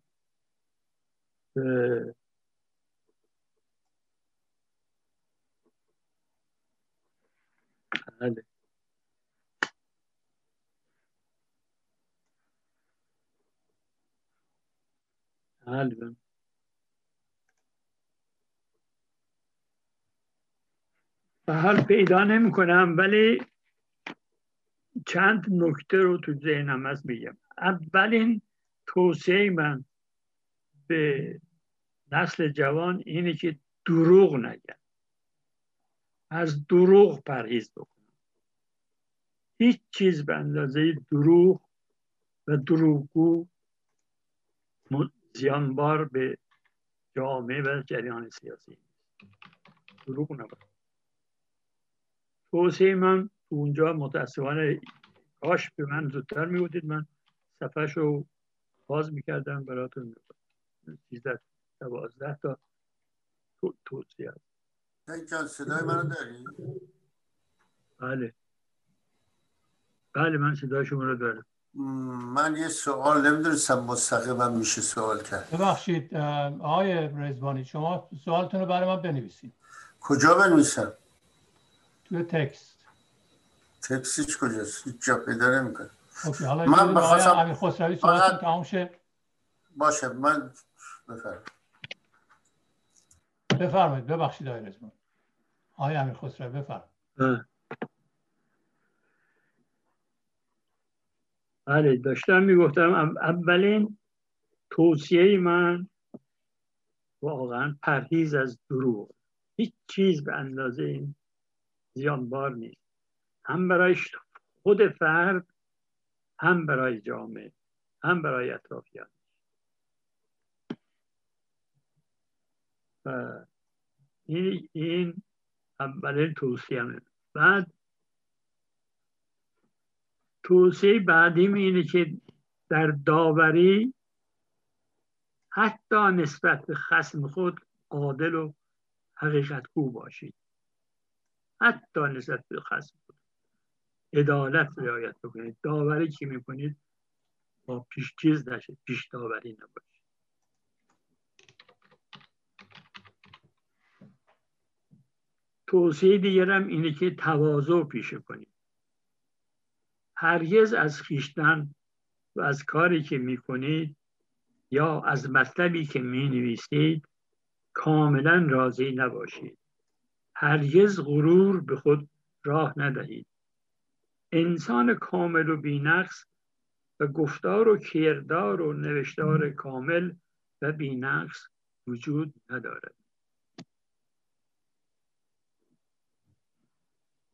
بله. بله حال پیدا نمی کنم ولی چند نکته رو تو ذهنم هست میگم اولین توصیه من به نسل جوان اینه که دروغ نگن از دروغ پرهیز بکنن هیچ چیز به اندازه دروغ و دروغگو زیانبار به جامعه و جریان سیاسی. دروغ نباید. توصیه من اونجا متاسفانه کاش به من زودتر میبودید. من صفحش رو باز می‌کردم براتون. سیزده دوازده تا توصیه جان صدای منو داری؟ بله. بله من صدای شما رو دارم. من یه سوال نمی‌دونستم مستقیما میشه سوال کرد. ببخشید آقای رزبانی شما سوالتون رو برای من بنویسید. کجا بنویسم؟ توی تکست. تکستش کجاست؟ هیچ جا پیدا نمی‌کنه. من بخواستم امیر خسروی سوالتون تمام شه. باشه من بفرم بفرمایید ببخشید آقای رزمان آقای امیر خسروی بفرمایید. بله داشتم می‌گفتم اولین توصیه من واقعا پرهیز از دروغ. هیچ چیز به اندازه این زیانبار نیست. هم برای خود فرد هم برای جامعه هم برای اطرافیان. این اولین توصیه بعد توصیه بعدیم اینه که در داوری حتی نسبت به خسم خود عادل و حقیقت کو باشید. حتی نسبت به خسم خود عدالت رعایت بکنید. داوری که می‌کنید؟ با پیش چیز نشید. پیش داوری نباشید. توصیه دیگرم اینه که تواضع پیشه کنید. هرگز از خیشتن و از کاری که می‌کنید یا از مطلبی که می نویسید کاملا راضی نباشید. هرگز غرور به خود راه ندهید. انسان کامل و بینقص و گفتار و کردار و نوشتار کامل و بینقص وجود ندارد.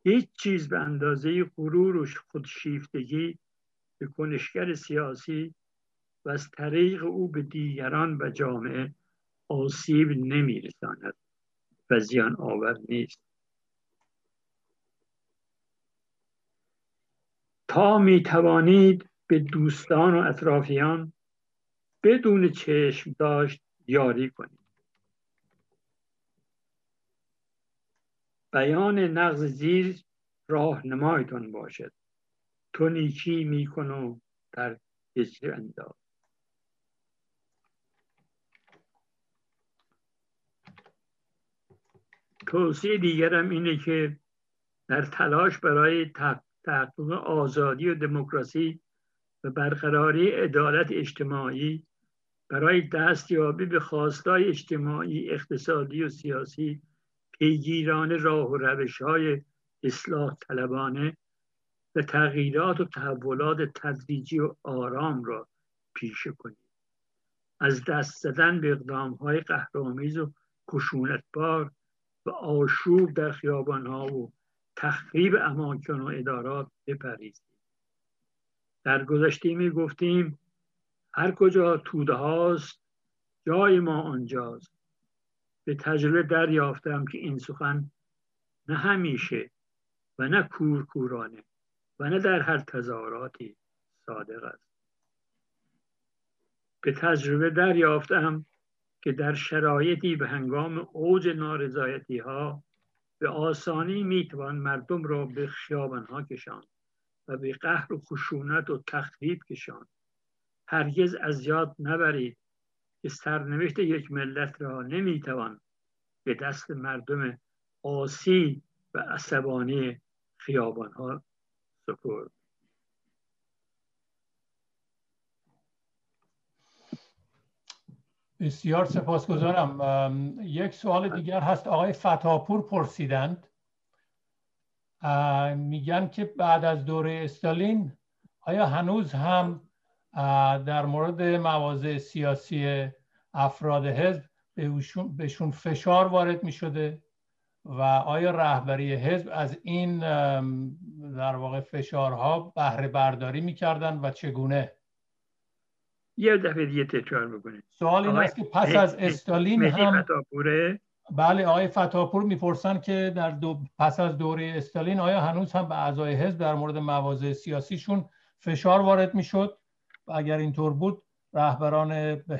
هیچ چیز به اندازه غرور و خودشیفتگی به کنشگر سیاسی و از طریق او به دیگران و جامعه آسیب نمیرساند و زیان آور نیست. تا می توانید به دوستان و اطرافیان بدون چشم داشت یاری کنید. بیان نقض زیر راه نمایتون باشد. تو نیکی میکن و در گچه انداز. توصیه دیگرم اینه که در تلاش برای تحقق آزادی و دموکراسی و برقراری عدالت اجتماعی برای دستیابی به خواستای اجتماعی اقتصادی و سیاسی پیگیران راه و روش های اصلاح طلبانه و تغییرات و تحولات تدریجی و آرام را پیشه کنید از دست زدن به اقدام های قهرآمیز و خشونتبار و آشوب در خیابان ها و تخریب اماکن و ادارات بپریزید در گذشته می گفتیم هر کجا توده هاست جای ما آنجاست. به تجربه دریافتم که این سخن نه همیشه و نه کورکورانه و نه در هر تظاهراتی صادق است. به تجربه دریافتم که در شرایطی به هنگام اوج نارضایتی ها به آسانی می‌توان مردم را به خیابان ها کشاند و به قهر و خشونت و تخریب کشان هرگز از یاد نبرید که سرنوشت یک ملت را نمی‌توان به دست مردم آسی و عصبانی خیابان ها سپرد. بسیار سپاسگزارم. یک سوال دیگر هست. آقای فتاپور پرسیدند. میگن که بعد از دوره استالین آیا هنوز هم در مورد مواضع سیاسی افراد حزب بهشون فشار وارد می شده و آیا رهبری حزب از این در واقع فشارها بهره برداری می‌کردن و چگونه؟ یه دفعه دیگه تکرار بکنید. سوال این است که پس از استالین هم بله آقای فتاپور می‌پرسن که در دو پس از دوره استالین آیا هنوز هم به اعضای حزب در مورد مواضع سیاسیشون فشار وارد می‌شد؟ و اگر اینطور بود رهبران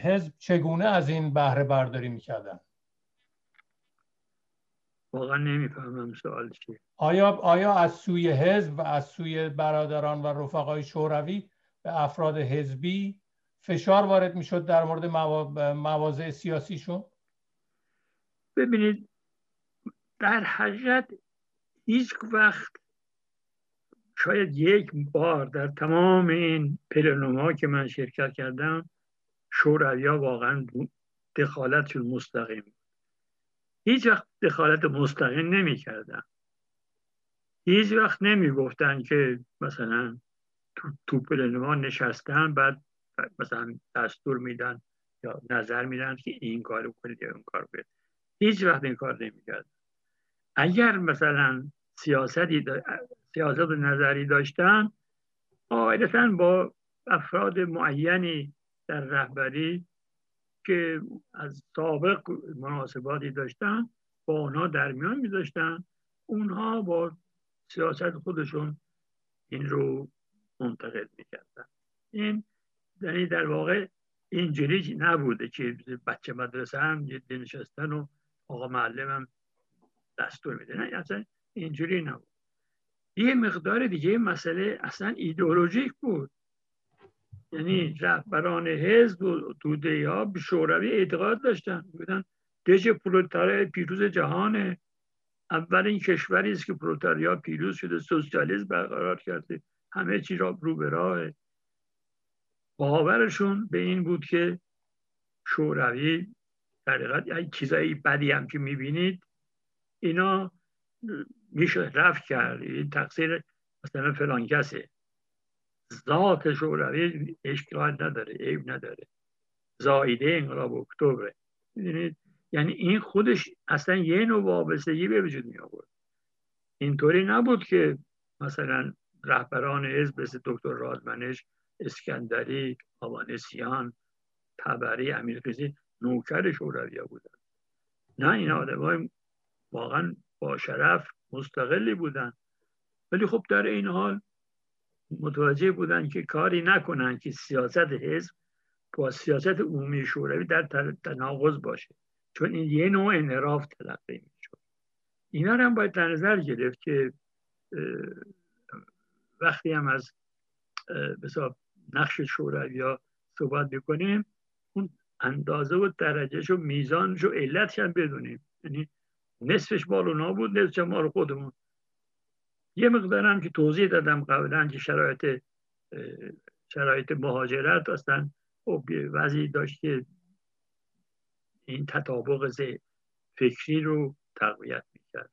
حزب چگونه از این بهره برداری می‌کردن؟ واقعا نمی‌فهمم سوال چیه. آیا آیا از سوی حزب و از سوی برادران و رفقای شوروی به افراد حزبی فشار وارد می‌شد در مورد مواضع سیاسیشون؟ ببینید در حقیقت هیچ وقت شاید یک بار در تمام این پلنوم که من شرکت کردم شورویا واقعا دخالتشون مستقیم هیچ وقت دخالت مستقیم نمی کردن هیچ وقت نمی گفتن که مثلا تو, تو پلنوان نشستن بعد مثلا دستور میدن یا نظر میدن که این کارو کنید یا اون کار کنید. هیچ وقت این کار نمی‌کرد اگر مثلا سیاستی سیاست نظری داشتن قاعدتا با افراد معینی در رهبری که از سابق مناسباتی داشتن با اونها در میان میذاشتن. اونها با سیاست خودشون این رو منتقل می‌کردن. این یعنی در واقع اینجوری نبوده که بچه مدرسه هم نشستن و آقا معلم هم دستور میده. نه اصلا اینجوری نبود. یه مقدار دیگه مسئله اصلا ایدئولوژیک بود. یعنی رهبران حزب و توده ها به شوروی اعتقاد داشتن. بودن دژ پرولتاریا پیروز جهانه اولین کشوری است که پرولتاریا پیروز شده سوسیالیسم برقرار کرده. همه چی را رو به راه. باورشون به این بود که شوروی در حقیقت چیزایی بدی هم که می‌بینید اینا میشه رفت کرد. این تقصیر مثلا فلان کسه. ذات شوروی اشکال نداره عیب نداره. زایده انقلاب اکتبر می‌دونید یعنی این خودش اصلا یه نوع وابستگی به وجود می آورد اینطوری نبود که مثلا رهبران حزب مثل دکتر رادمنش اسکندری آوانسیان تبری امیرخیزی نوکر شوروی بودن. نه این آدم واقعا با شرف مستقلی بودن. ولی خب در این حال متوجه بودن که کاری نکنن که سیاست حزب با سیاست عمومی شوروی در تناقض باشه. چون این یه نوع انحراف تلقی می‌شد. اینا هم باید در نظر گرفت که وقتی هم از بسا نقش شوروی ها صحبت بکنیم اون اندازه و درجهش و میزانش و علتش هم بدونیم. یعنی نصفش مال اونا بود نصفش مال خودمون. یه مقدارم که توضیح دادم قبلا که شرایط شرایط مهاجرت هستن خب وضعی داشت که این تطابق فکری رو تقویت می‌کرد.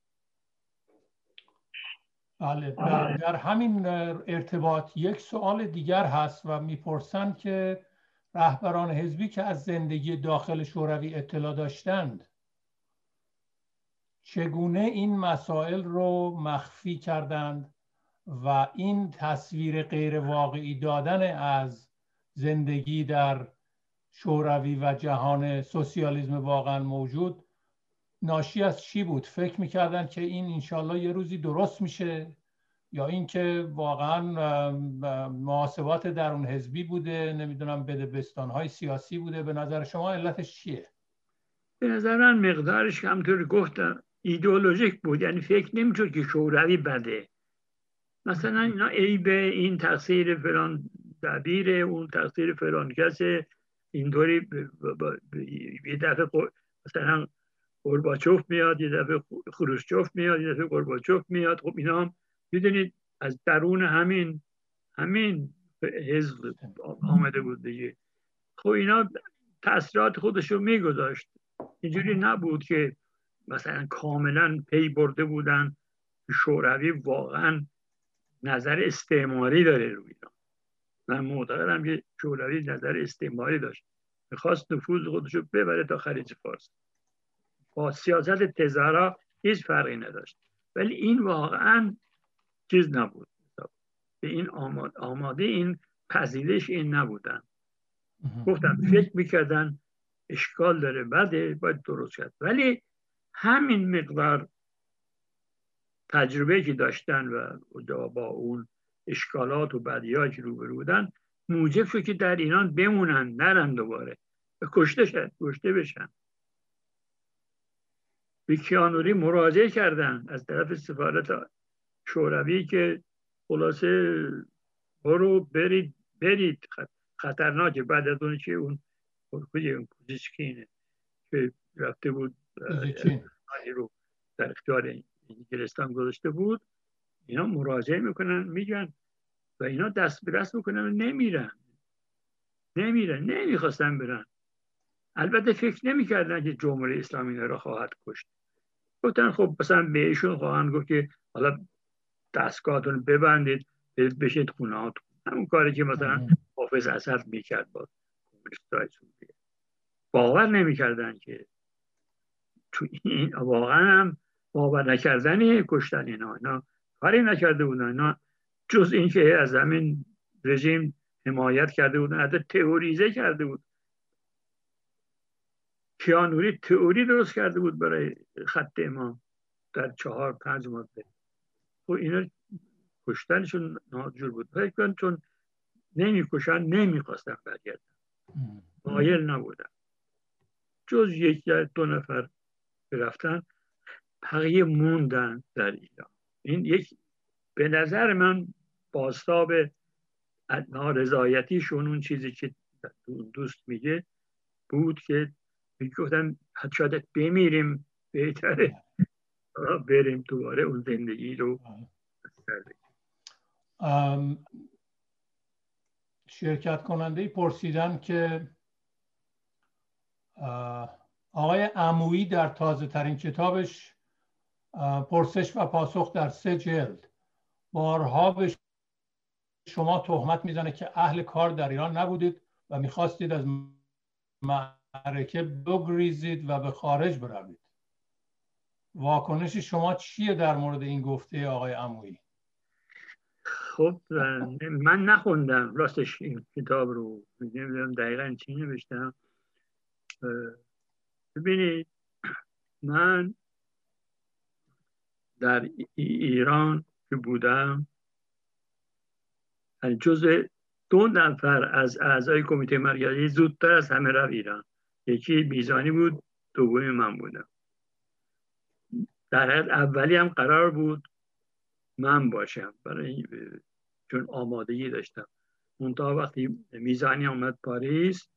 بله در همین ارتباط یک سوال دیگر هست و می‌پرسند که رهبران حزبی که از زندگی داخل شوروی اطلاع داشتند چگونه این مسائل رو مخفی کردند و این تصویر غیر واقعی دادن از زندگی در شوروی و جهان سوسیالیسم واقعا موجود ناشی از چی بود؟ فکر می‌کردن که این انشالله یه روزی درست میشه یا اینکه واقعا محاسبات درون حزبی بوده نمی‌دونم بدبستان های سیاسی بوده. به نظر شما علتش چیه؟ به نظر من مقدارش همطور گفتم ایدئولوژیک بود یعنی فکر نمی‌شد که شوروی بده. مثلا اینا ای به این تقصیر فلان دبیره اون تقصیر فلان کسه اینطوری یه دفعه مثلا گرباچوف میاد یه دفعه خروشچوف میاد یه دفعه گرباچوف میاد. خب اینا هم می‌دونید از درون همین همین حزب آمده بود دیگه. خب اینا تاثیرات خودش رو میگذاشت. اینجوری نبود که مثلا کاملا پی برده بودن شوروی واقعا نظر استعماری داره روی اینا من معتقدم که شوروی نظر استعماری داشت. می‌خواست نفوذ خودش رو ببره تا خلیج فارس. با سیاست تزارا هیچ فرقی نداشت. ولی این واقعا چیز نبود. به این آماده این پذیرش این نبودن. گفتم فکر می‌کردن اشکال داره بده باید درست کرد. ولی همین مقدار تجربه که داشتن و با اون اشکالات و بدیهایی که روبرو بودن موجب شد که در ایران بمونن نرن دوباره. کشته شد کشته بشن. به کیانوری مراجعه کردن از طرف سفارت شوروی که خلاصه برو برید برید. خطرناکه. بعد از اون که اون اون اینه که رفته بود رو در اختیار انگلستان گذاشته بود. اینا مراجعه می‌کنن میگن و اینا دست به دست می‌کنن و نمیرن. نمیرن نمی‌خواستن برن. البته فکر نمی‌کردن که جمهوری اسلامی را خواهد کشت. گفتن خب مثلا بهشون خواهند گفت که حالا دستگاهتون ببندید بشید خونه همون کاری که مثلا حافظ اسد می‌کرد با باور نمی‌کردن که تو این واقعا هم باور نکردن کشتن اینا اینا کاری نکرده بودن اینا جز اینکه از همین رژیم حمایت کرده بودن حتی تئوریزه کرده بود. کیانوری تئوری درست کرده بود برای خط امام در چهار پنج ماده. خب اینا کشتنشون ناجور بود. فکر چون نمی‌کشن نمی‌خواستن برگردن. مایل نبودن. جز یک دو نفر برفتن بقیه موندن در ایران. این یک به نظر من باستاب نارضایتیشون اون چیزی که دوست میگه بود که گفتن شاید بمیریم بهتره بریم دوباره اون زندگی رو شرکت کننده پرسیدن که آقای عمویی در تازه ترین کتابش پرسش و پاسخ در سه جلد. بارها به شما تهمت می‌زنه که اهل کار در ایران نبودید و می‌خواستید از معرکه بگریزید و به خارج بروید. واکنش شما چیه در مورد این گفته آقای عمویی؟ خب من نخوندم راستش این کتاب رو. نمی‌دونم دقیقا چی نوشتم؟ ببینید من در ایران که بودم جز دو نفر از اعضای کمیته مرکزی زودتر از همه رفت ایران. یکی میزانی بود دومی من بودم. در حد اولی هم قرار بود من باشم برای چون آمادگی داشتم. منتها وقتی میزانی آمد پاریس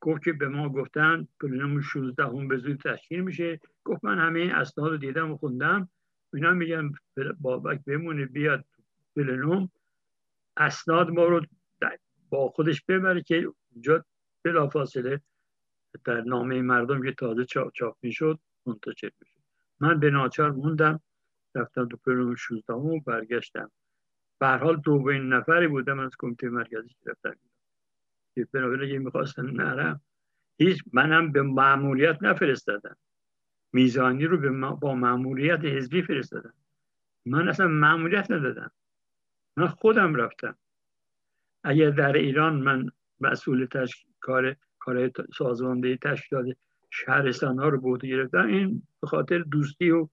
گفت که به ما گفتن پلنم 16 هم به زود تشکیل میشه. گفت من همه این اسناد رو دیدم و خوندم. اینا میگن بابک بمونه بیاد پلنوم اسناد ما رو با خودش ببره که اونجا بلافاصله در نامه مردم که تازه چاپ, چاپ می‌شد منتشر می‌شد. من به ناچار موندم رفتم تو پلنوم 16 و برگشتم. به حال دو نفری بودم از کمیته مرکزی گرفتم که بنابراین اگه می‌خواستن نرم. هیچ منم به معمولیت نفرستادم. میزانی رو به با معمولیت حزبی فرستادم. من اصلا معمولیت ندادم. من خودم رفتم. اگر در ایران من مسئول تشکیل کار کار سازماندهی تشکیلات شهرستان ها رو بود گرفتم این به خاطر دوستی و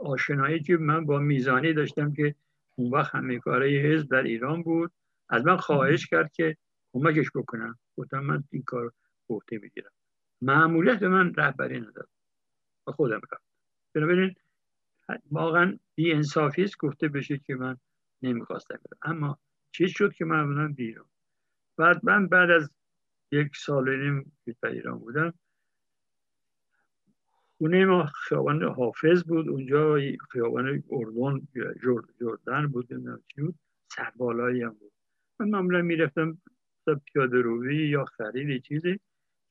آشنایی که من با میزانی داشتم که اون وقت همه کاره حزب در ایران بود. از من خواهش کرد که کمکش بکنم گفتم من این کار گفته می‌گیرم. معمولیت من رهبری نداد. و خودم رفت بنابراین واقعا بی انصافی است گفته بشه که من نمی‌خواستم اما چی شد که من بودم بیرون. بعد من بعد از یک سال نیم در ایران بودم خونه ما خیابان حافظ بود. اونجا خیابان اردن جردن بود نمی‌دونم چی بود. هم بود. من معمولا می‌رفتم پیاده روی یا خرید چیزی.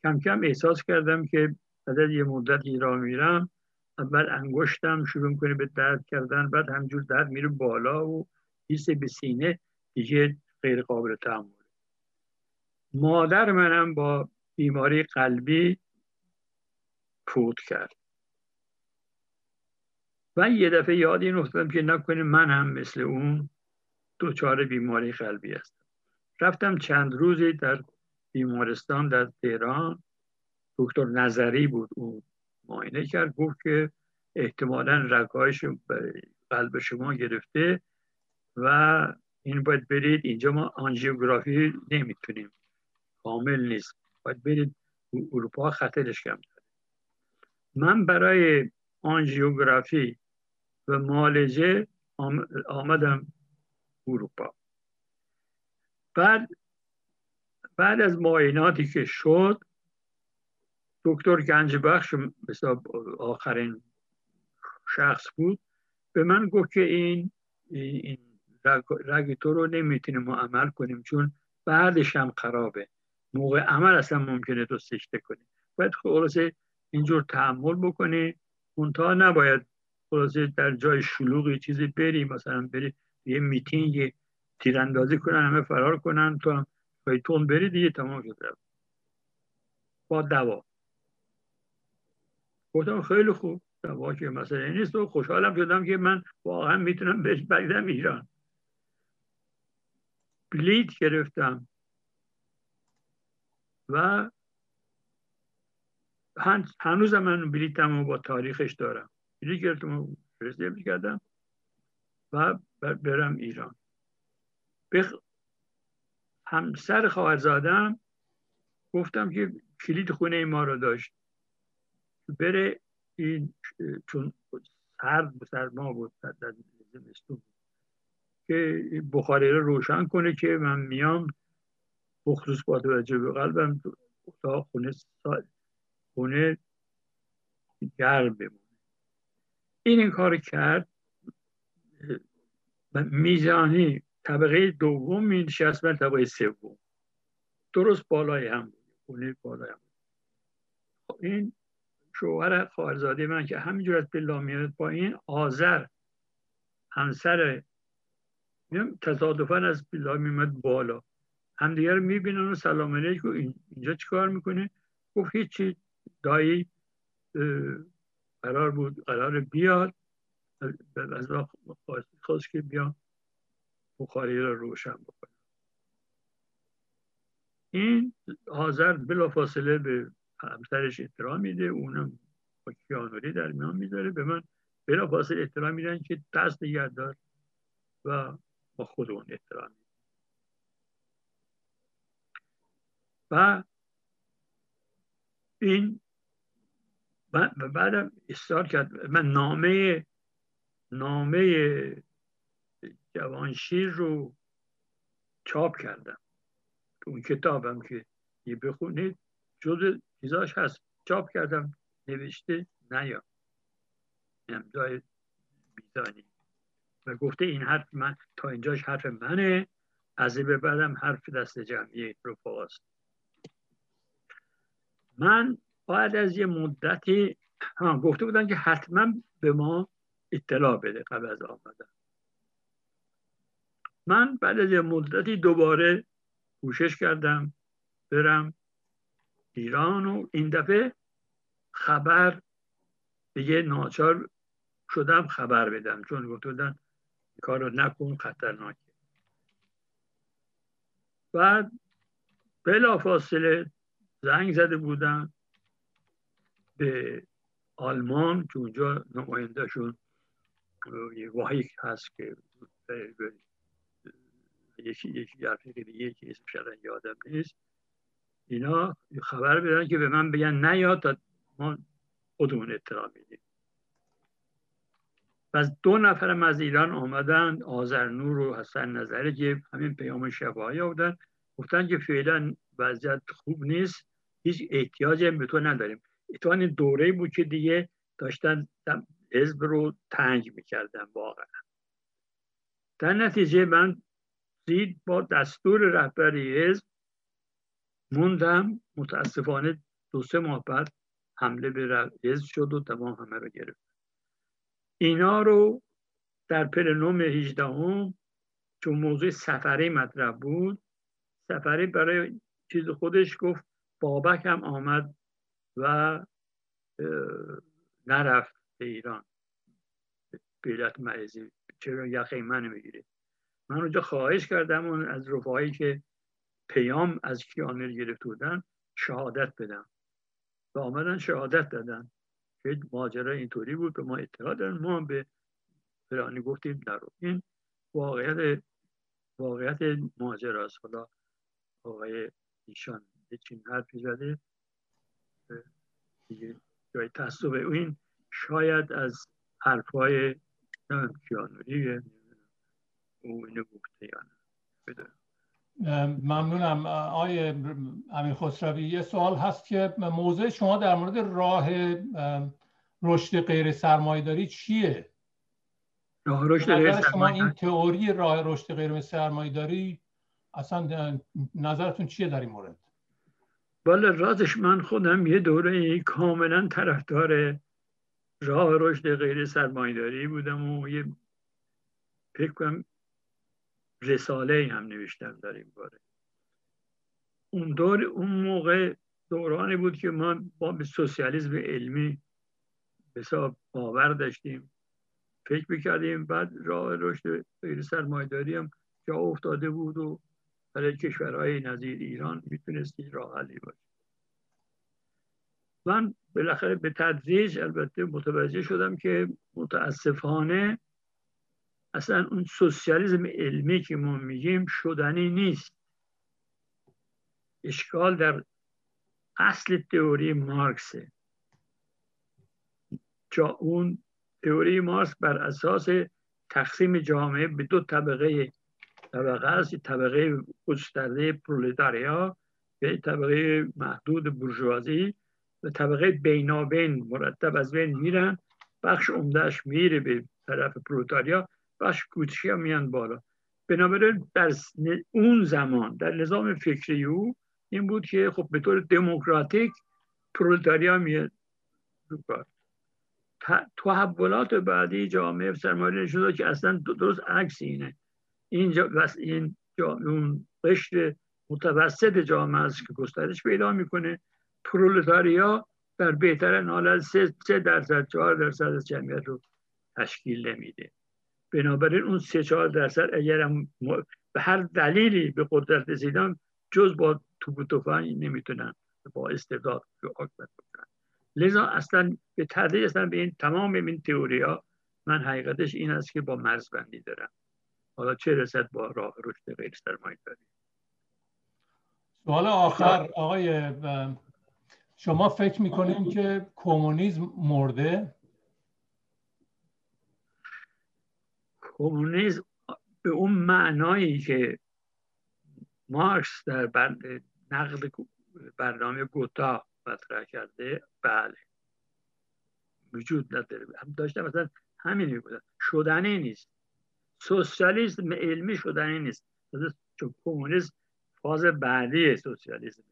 کم کم احساس کردم که بعد یه مدت ایران میرم اول انگشتم شروع کنه به درد کردن بعد همجور درد میره بالا و حس به سینه دیگه غیر قابل تحمل مادر منم با بیماری قلبی فوت کرد. و یه دفعه یاد این افتادم که نکنه من هم مثل اون دوچار بیماری قلبی هستم. رفتم چند روزی در بیمارستان در تهران. دکتر نظری بود اون معاینه کرد گفت که احتمالا رگهایش قلب شما گرفته و این باید برید. اینجا ما آنژیوگرافی نمی‌تونیم. کامل نیست. باید برید اروپا خطرش کم داره. من برای آنژیوگرافی و مالجه آمدم اروپا. بعد بعد از معایناتی که شد دکتر گنجبخش مثلا آخرین شخص بود به من گفت که این این رگ تو رو نمی‌تونیم ما عمل کنیم چون بعدش هم خرابه. موقع عمل اصلا ممکنه تو سشته کنی. باید خلاصه اینجور تحمل بکنی. منتها نباید خلاصه در جای شلوغی چیزی بری مثلا بری یه میتینگ تیراندازی کنن همه فرار کنن تو هم تون بری دیگه تمام شد با دوا. گفتم خیلی خوب. دوا که مثلا نیست و خوشحالم شدم که من واقعا می‌تونم بهش بگیرم ایران. بلیت گرفتم. و هنوز من بلیتم با تاریخش دارم. بلیت گرفتم و کردم و برم ایران. به همسر خواهرزادم گفتم که کلید خونه ما رو داشت. بره این چون سرد ما بود در زمستون که بخاری رو روشن کنه که من میام بخصوص با توجه به قلبم اتاق خونه خونه گرم بمونه. این این کار کرد. میزانی طبقه دوم می نشست من طبقه سوم درست بالای هم بود بالای هم خب این شوهر خواهرزاده من که همینجور از بلا میاد با این آذر همسر تصادفا از بلا میمد بالا همدیگه رو می‌بینن و سلام علیکم اینجا چیکار می‌کنه گفت هیچی دایی قرار بود قرار بیاد از خواست که بیاد بخاری را روشن بکنه. این حاضر بلا فاصله به همسرش احترام میده اونم با کیانوری در میان می‌ذاره. به من بلا فاصله احترام میدن که دست نگهدار و با خود اون احترام. میده و این بعدم استار کرد. من نامه نامه جوانشیر رو چاپ کردم. اون کتابم که یه بخونید جز چیزاش هست. چاپ کردم نوشته نیا. امضای میزانی. و گفته این حرف من تا اینجاش حرف منه. از به بعدم حرف دست جمعی رفاست من بعد از یه مدتی ها گفته بودن که حتما به ما اطلاع بده قبل از آمدن. من بعد از مدتی دوباره کوشش کردم برم ایران و این دفعه خبر دیگه ناچار شدم خبر بدم چون گفته بودن کار رو نکن خطرناکه بعد بلا فاصله زنگ زده بودم به آلمان که اونجا نمایندهشون یه واحد هست که یکی یکی رفیق دیگه که اسمش یادم نیست. اینا خبر بدن که به من بگن نیاد تا ما خودمون اطلاع میدیم. و دو نفرم از ایران آمدن آذرنور و حسن نظری که همین پیام شفاهی بودن گفتن که فعلا وضعیت خوب نیست هیچ احتیاجی به تو نداریم. اتوان دوره بود که دیگه داشتن حزب رو تنگ می‌کردن واقعا. در نتیجه من زید با دستور رهبری حزب موندم. متاسفانه دو سه ماه بعد حمله به حزب شد و تمام همه رو گرفت. اینا رو در پلنوم 18 هم چون موضوع سفری مطرح بود سفری برای چیز خودش گفت بابک هم آمد و نرفت به ایران. بیلت معزی چرا یخی من می‌گیره. من اونجا خواهش کردم اون از رفاهی که پیام از کیانر گرفته بودن شهادت بدم و آمدن شهادت دادن. که ماجرا اینطوری بود به ما اطلاع دادن ما به فرانی گفتیم نرو این واقعیت واقعیت ماجرا است. حالا آقای ایشان چین حرفی زده. دیگه جای تصوب این شاید از حرفای کیانوری او اینو گفته یا نه ممنونم آقای امیر خسروی یه سوال هست که موضع شما در مورد راه رشد غیر سرمایداری چیه؟ راه رشد غیر شما این تئوری راه رشد غیر سرمایداری اصلا نظرتون چیه در این مورد؟ بله رازش من خودم یه دوره کاملا طرفدار راه رشد غیر سرمایداری بودم و یه فکر کنم رساله هم نوشتم در این باره. اون دور اون موقع دورانی بود که ما با سوسیالیسم علمی حساب باور داشتیم. فکر می‌کردیم بعد راه رشد غیر سرمایداری هم جا افتاده بود و برای کشورهای نظیر ایران می‌تونستی راه حلی باشه من بالاخره به تدریج البته متوجه شدم که متاسفانه اصلا اون سوسیالیزم علمی که ما میگیم شدنی نیست. اشکال در اصل تئوری مارکسه. جا اون تئوری مارکس بر اساس تقسیم جامعه به دو طبقه طبقه است طبقه گسترده پرولتاریا یا طبقه محدود برجوازی و طبقه بینابین مرتب از بین میرن بخش عمدهش میره به طرف پرولتاریا. بخش کوچکی هم میان بالا. بنابراین در اون زمان در نظام فکری او این بود که خب به طور دموکراتیک پرولتاریا میاد رو کار. تحولات بعدی جامعه سرمایه شده که اصلا درست عکس اینه. این جا این اون قشر متوسط جامعه است که گسترش پیدا می‌کنه. پرولتاریا در بهترین حالت سه درصد چهار درصد از جمعیت رو تشکیل نمیده. بنابراین اون سه چهار درصد اگر به هر دلیلی به قدرت رسیدن جز با توپ و تفنگ نمی‌تونن با استبداد حکمت بکنن. لذا اصلا به تدریج اصلا به این تمام این تئوری ها من حقیقتش این است که با مرزبندی دارم. حالا چه رسد با راه رشد غیر سرمایه داری؟ سوال آخر آقای شما فکر می‌کنید که کمونیسم مرده؟ کمونیسم به اون معنایی که مارکس در بند نقد برنامه گوتا مطرح کرده بله. وجود نداره. هم داشته مثلا همین می‌گفتن شدنی نیست. سوسیالیسم علمی شدنی نیست. چون کمونیسم فاز بعدی سوسیالیسم.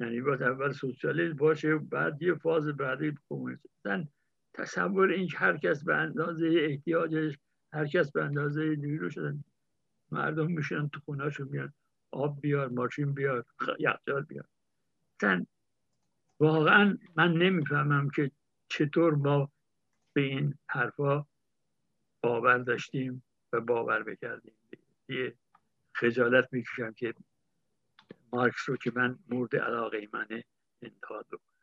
یعنی باید اول سوسیالیسم باشه بعد یه فاز بعدی کمونیسم. تصور این که هر کس به اندازه احتیاجش هر کس به اندازه نیرو شدن مردم میشن تو خونهاشون میان آب بیار ماشین بیار یخچال بیار. مثلا واقعا من نمی‌فهمم که چطور ما به این حرفا باور داشتیم و باور بکردیم. یه خجالت می‌کشم که مارکس رو که من مورد علاقه منه انتقاد بکنم.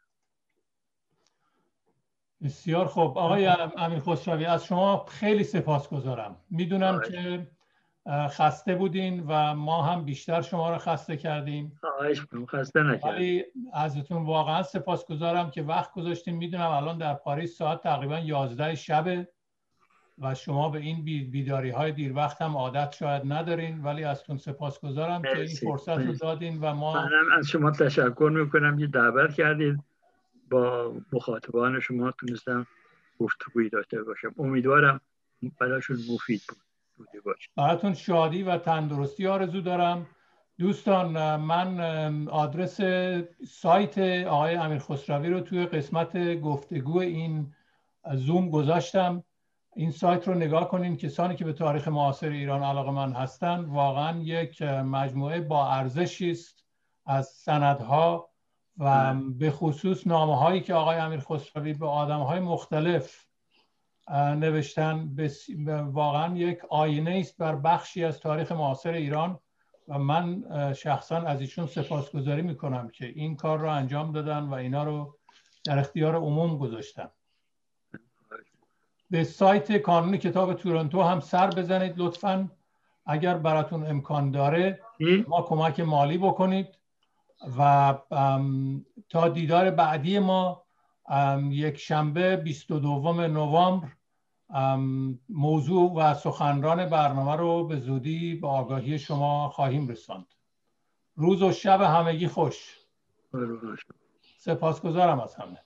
بسیار خوب. آقای امیر خسروی از شما خیلی سپاس گذارم می‌دونم که خسته بودین و ما هم بیشتر شما رو خسته کردیم. خسته نکردیم ولی ازتون واقعا سپاس گذارم که وقت گذاشتین می‌دونم الان در پاریس ساعت تقریبا 11 شبه و شما به این بیداری های دیر وقت هم عادت شاید ندارین. ولی ازتون سپاس گذارم که این فرصت رو دادین و ما منم از شما تشکر می‌کنم. که دعوت کردید. با مخاطبان شما تونستم گفتگویی داشته باشم. امیدوارم براشون مفید بود براتون شادی و تندرستی آرزو دارم. دوستان من آدرس سایت آقای امیر خسروی رو توی قسمت گفتگو این زوم گذاشتم. این سایت رو نگاه کنین کسانی که به تاریخ معاصر ایران علاقه من هستن واقعا یک مجموعه با ارزشی است از سندها و به خصوص نامه هایی که آقای امیر خسروی به آدم های مختلف نوشتن واقعا یک آینه است بر بخشی از تاریخ معاصر ایران و من شخصا از ایشون سپاسگزاری می‌کنم که این کار رو انجام دادن و اینا رو در اختیار عموم گذاشتن. به سایت کانون کتاب تورنتو هم سر بزنید لطفا. اگر براتون امکان داره ما کمک مالی بکنید. و تا دیدار بعدی ما یک شنبه 22 نوامبر موضوع و سخنران برنامه رو به زودی به آگاهی شما خواهیم رساند. روز و شب همگی خوش. سپاسگزارم از همه.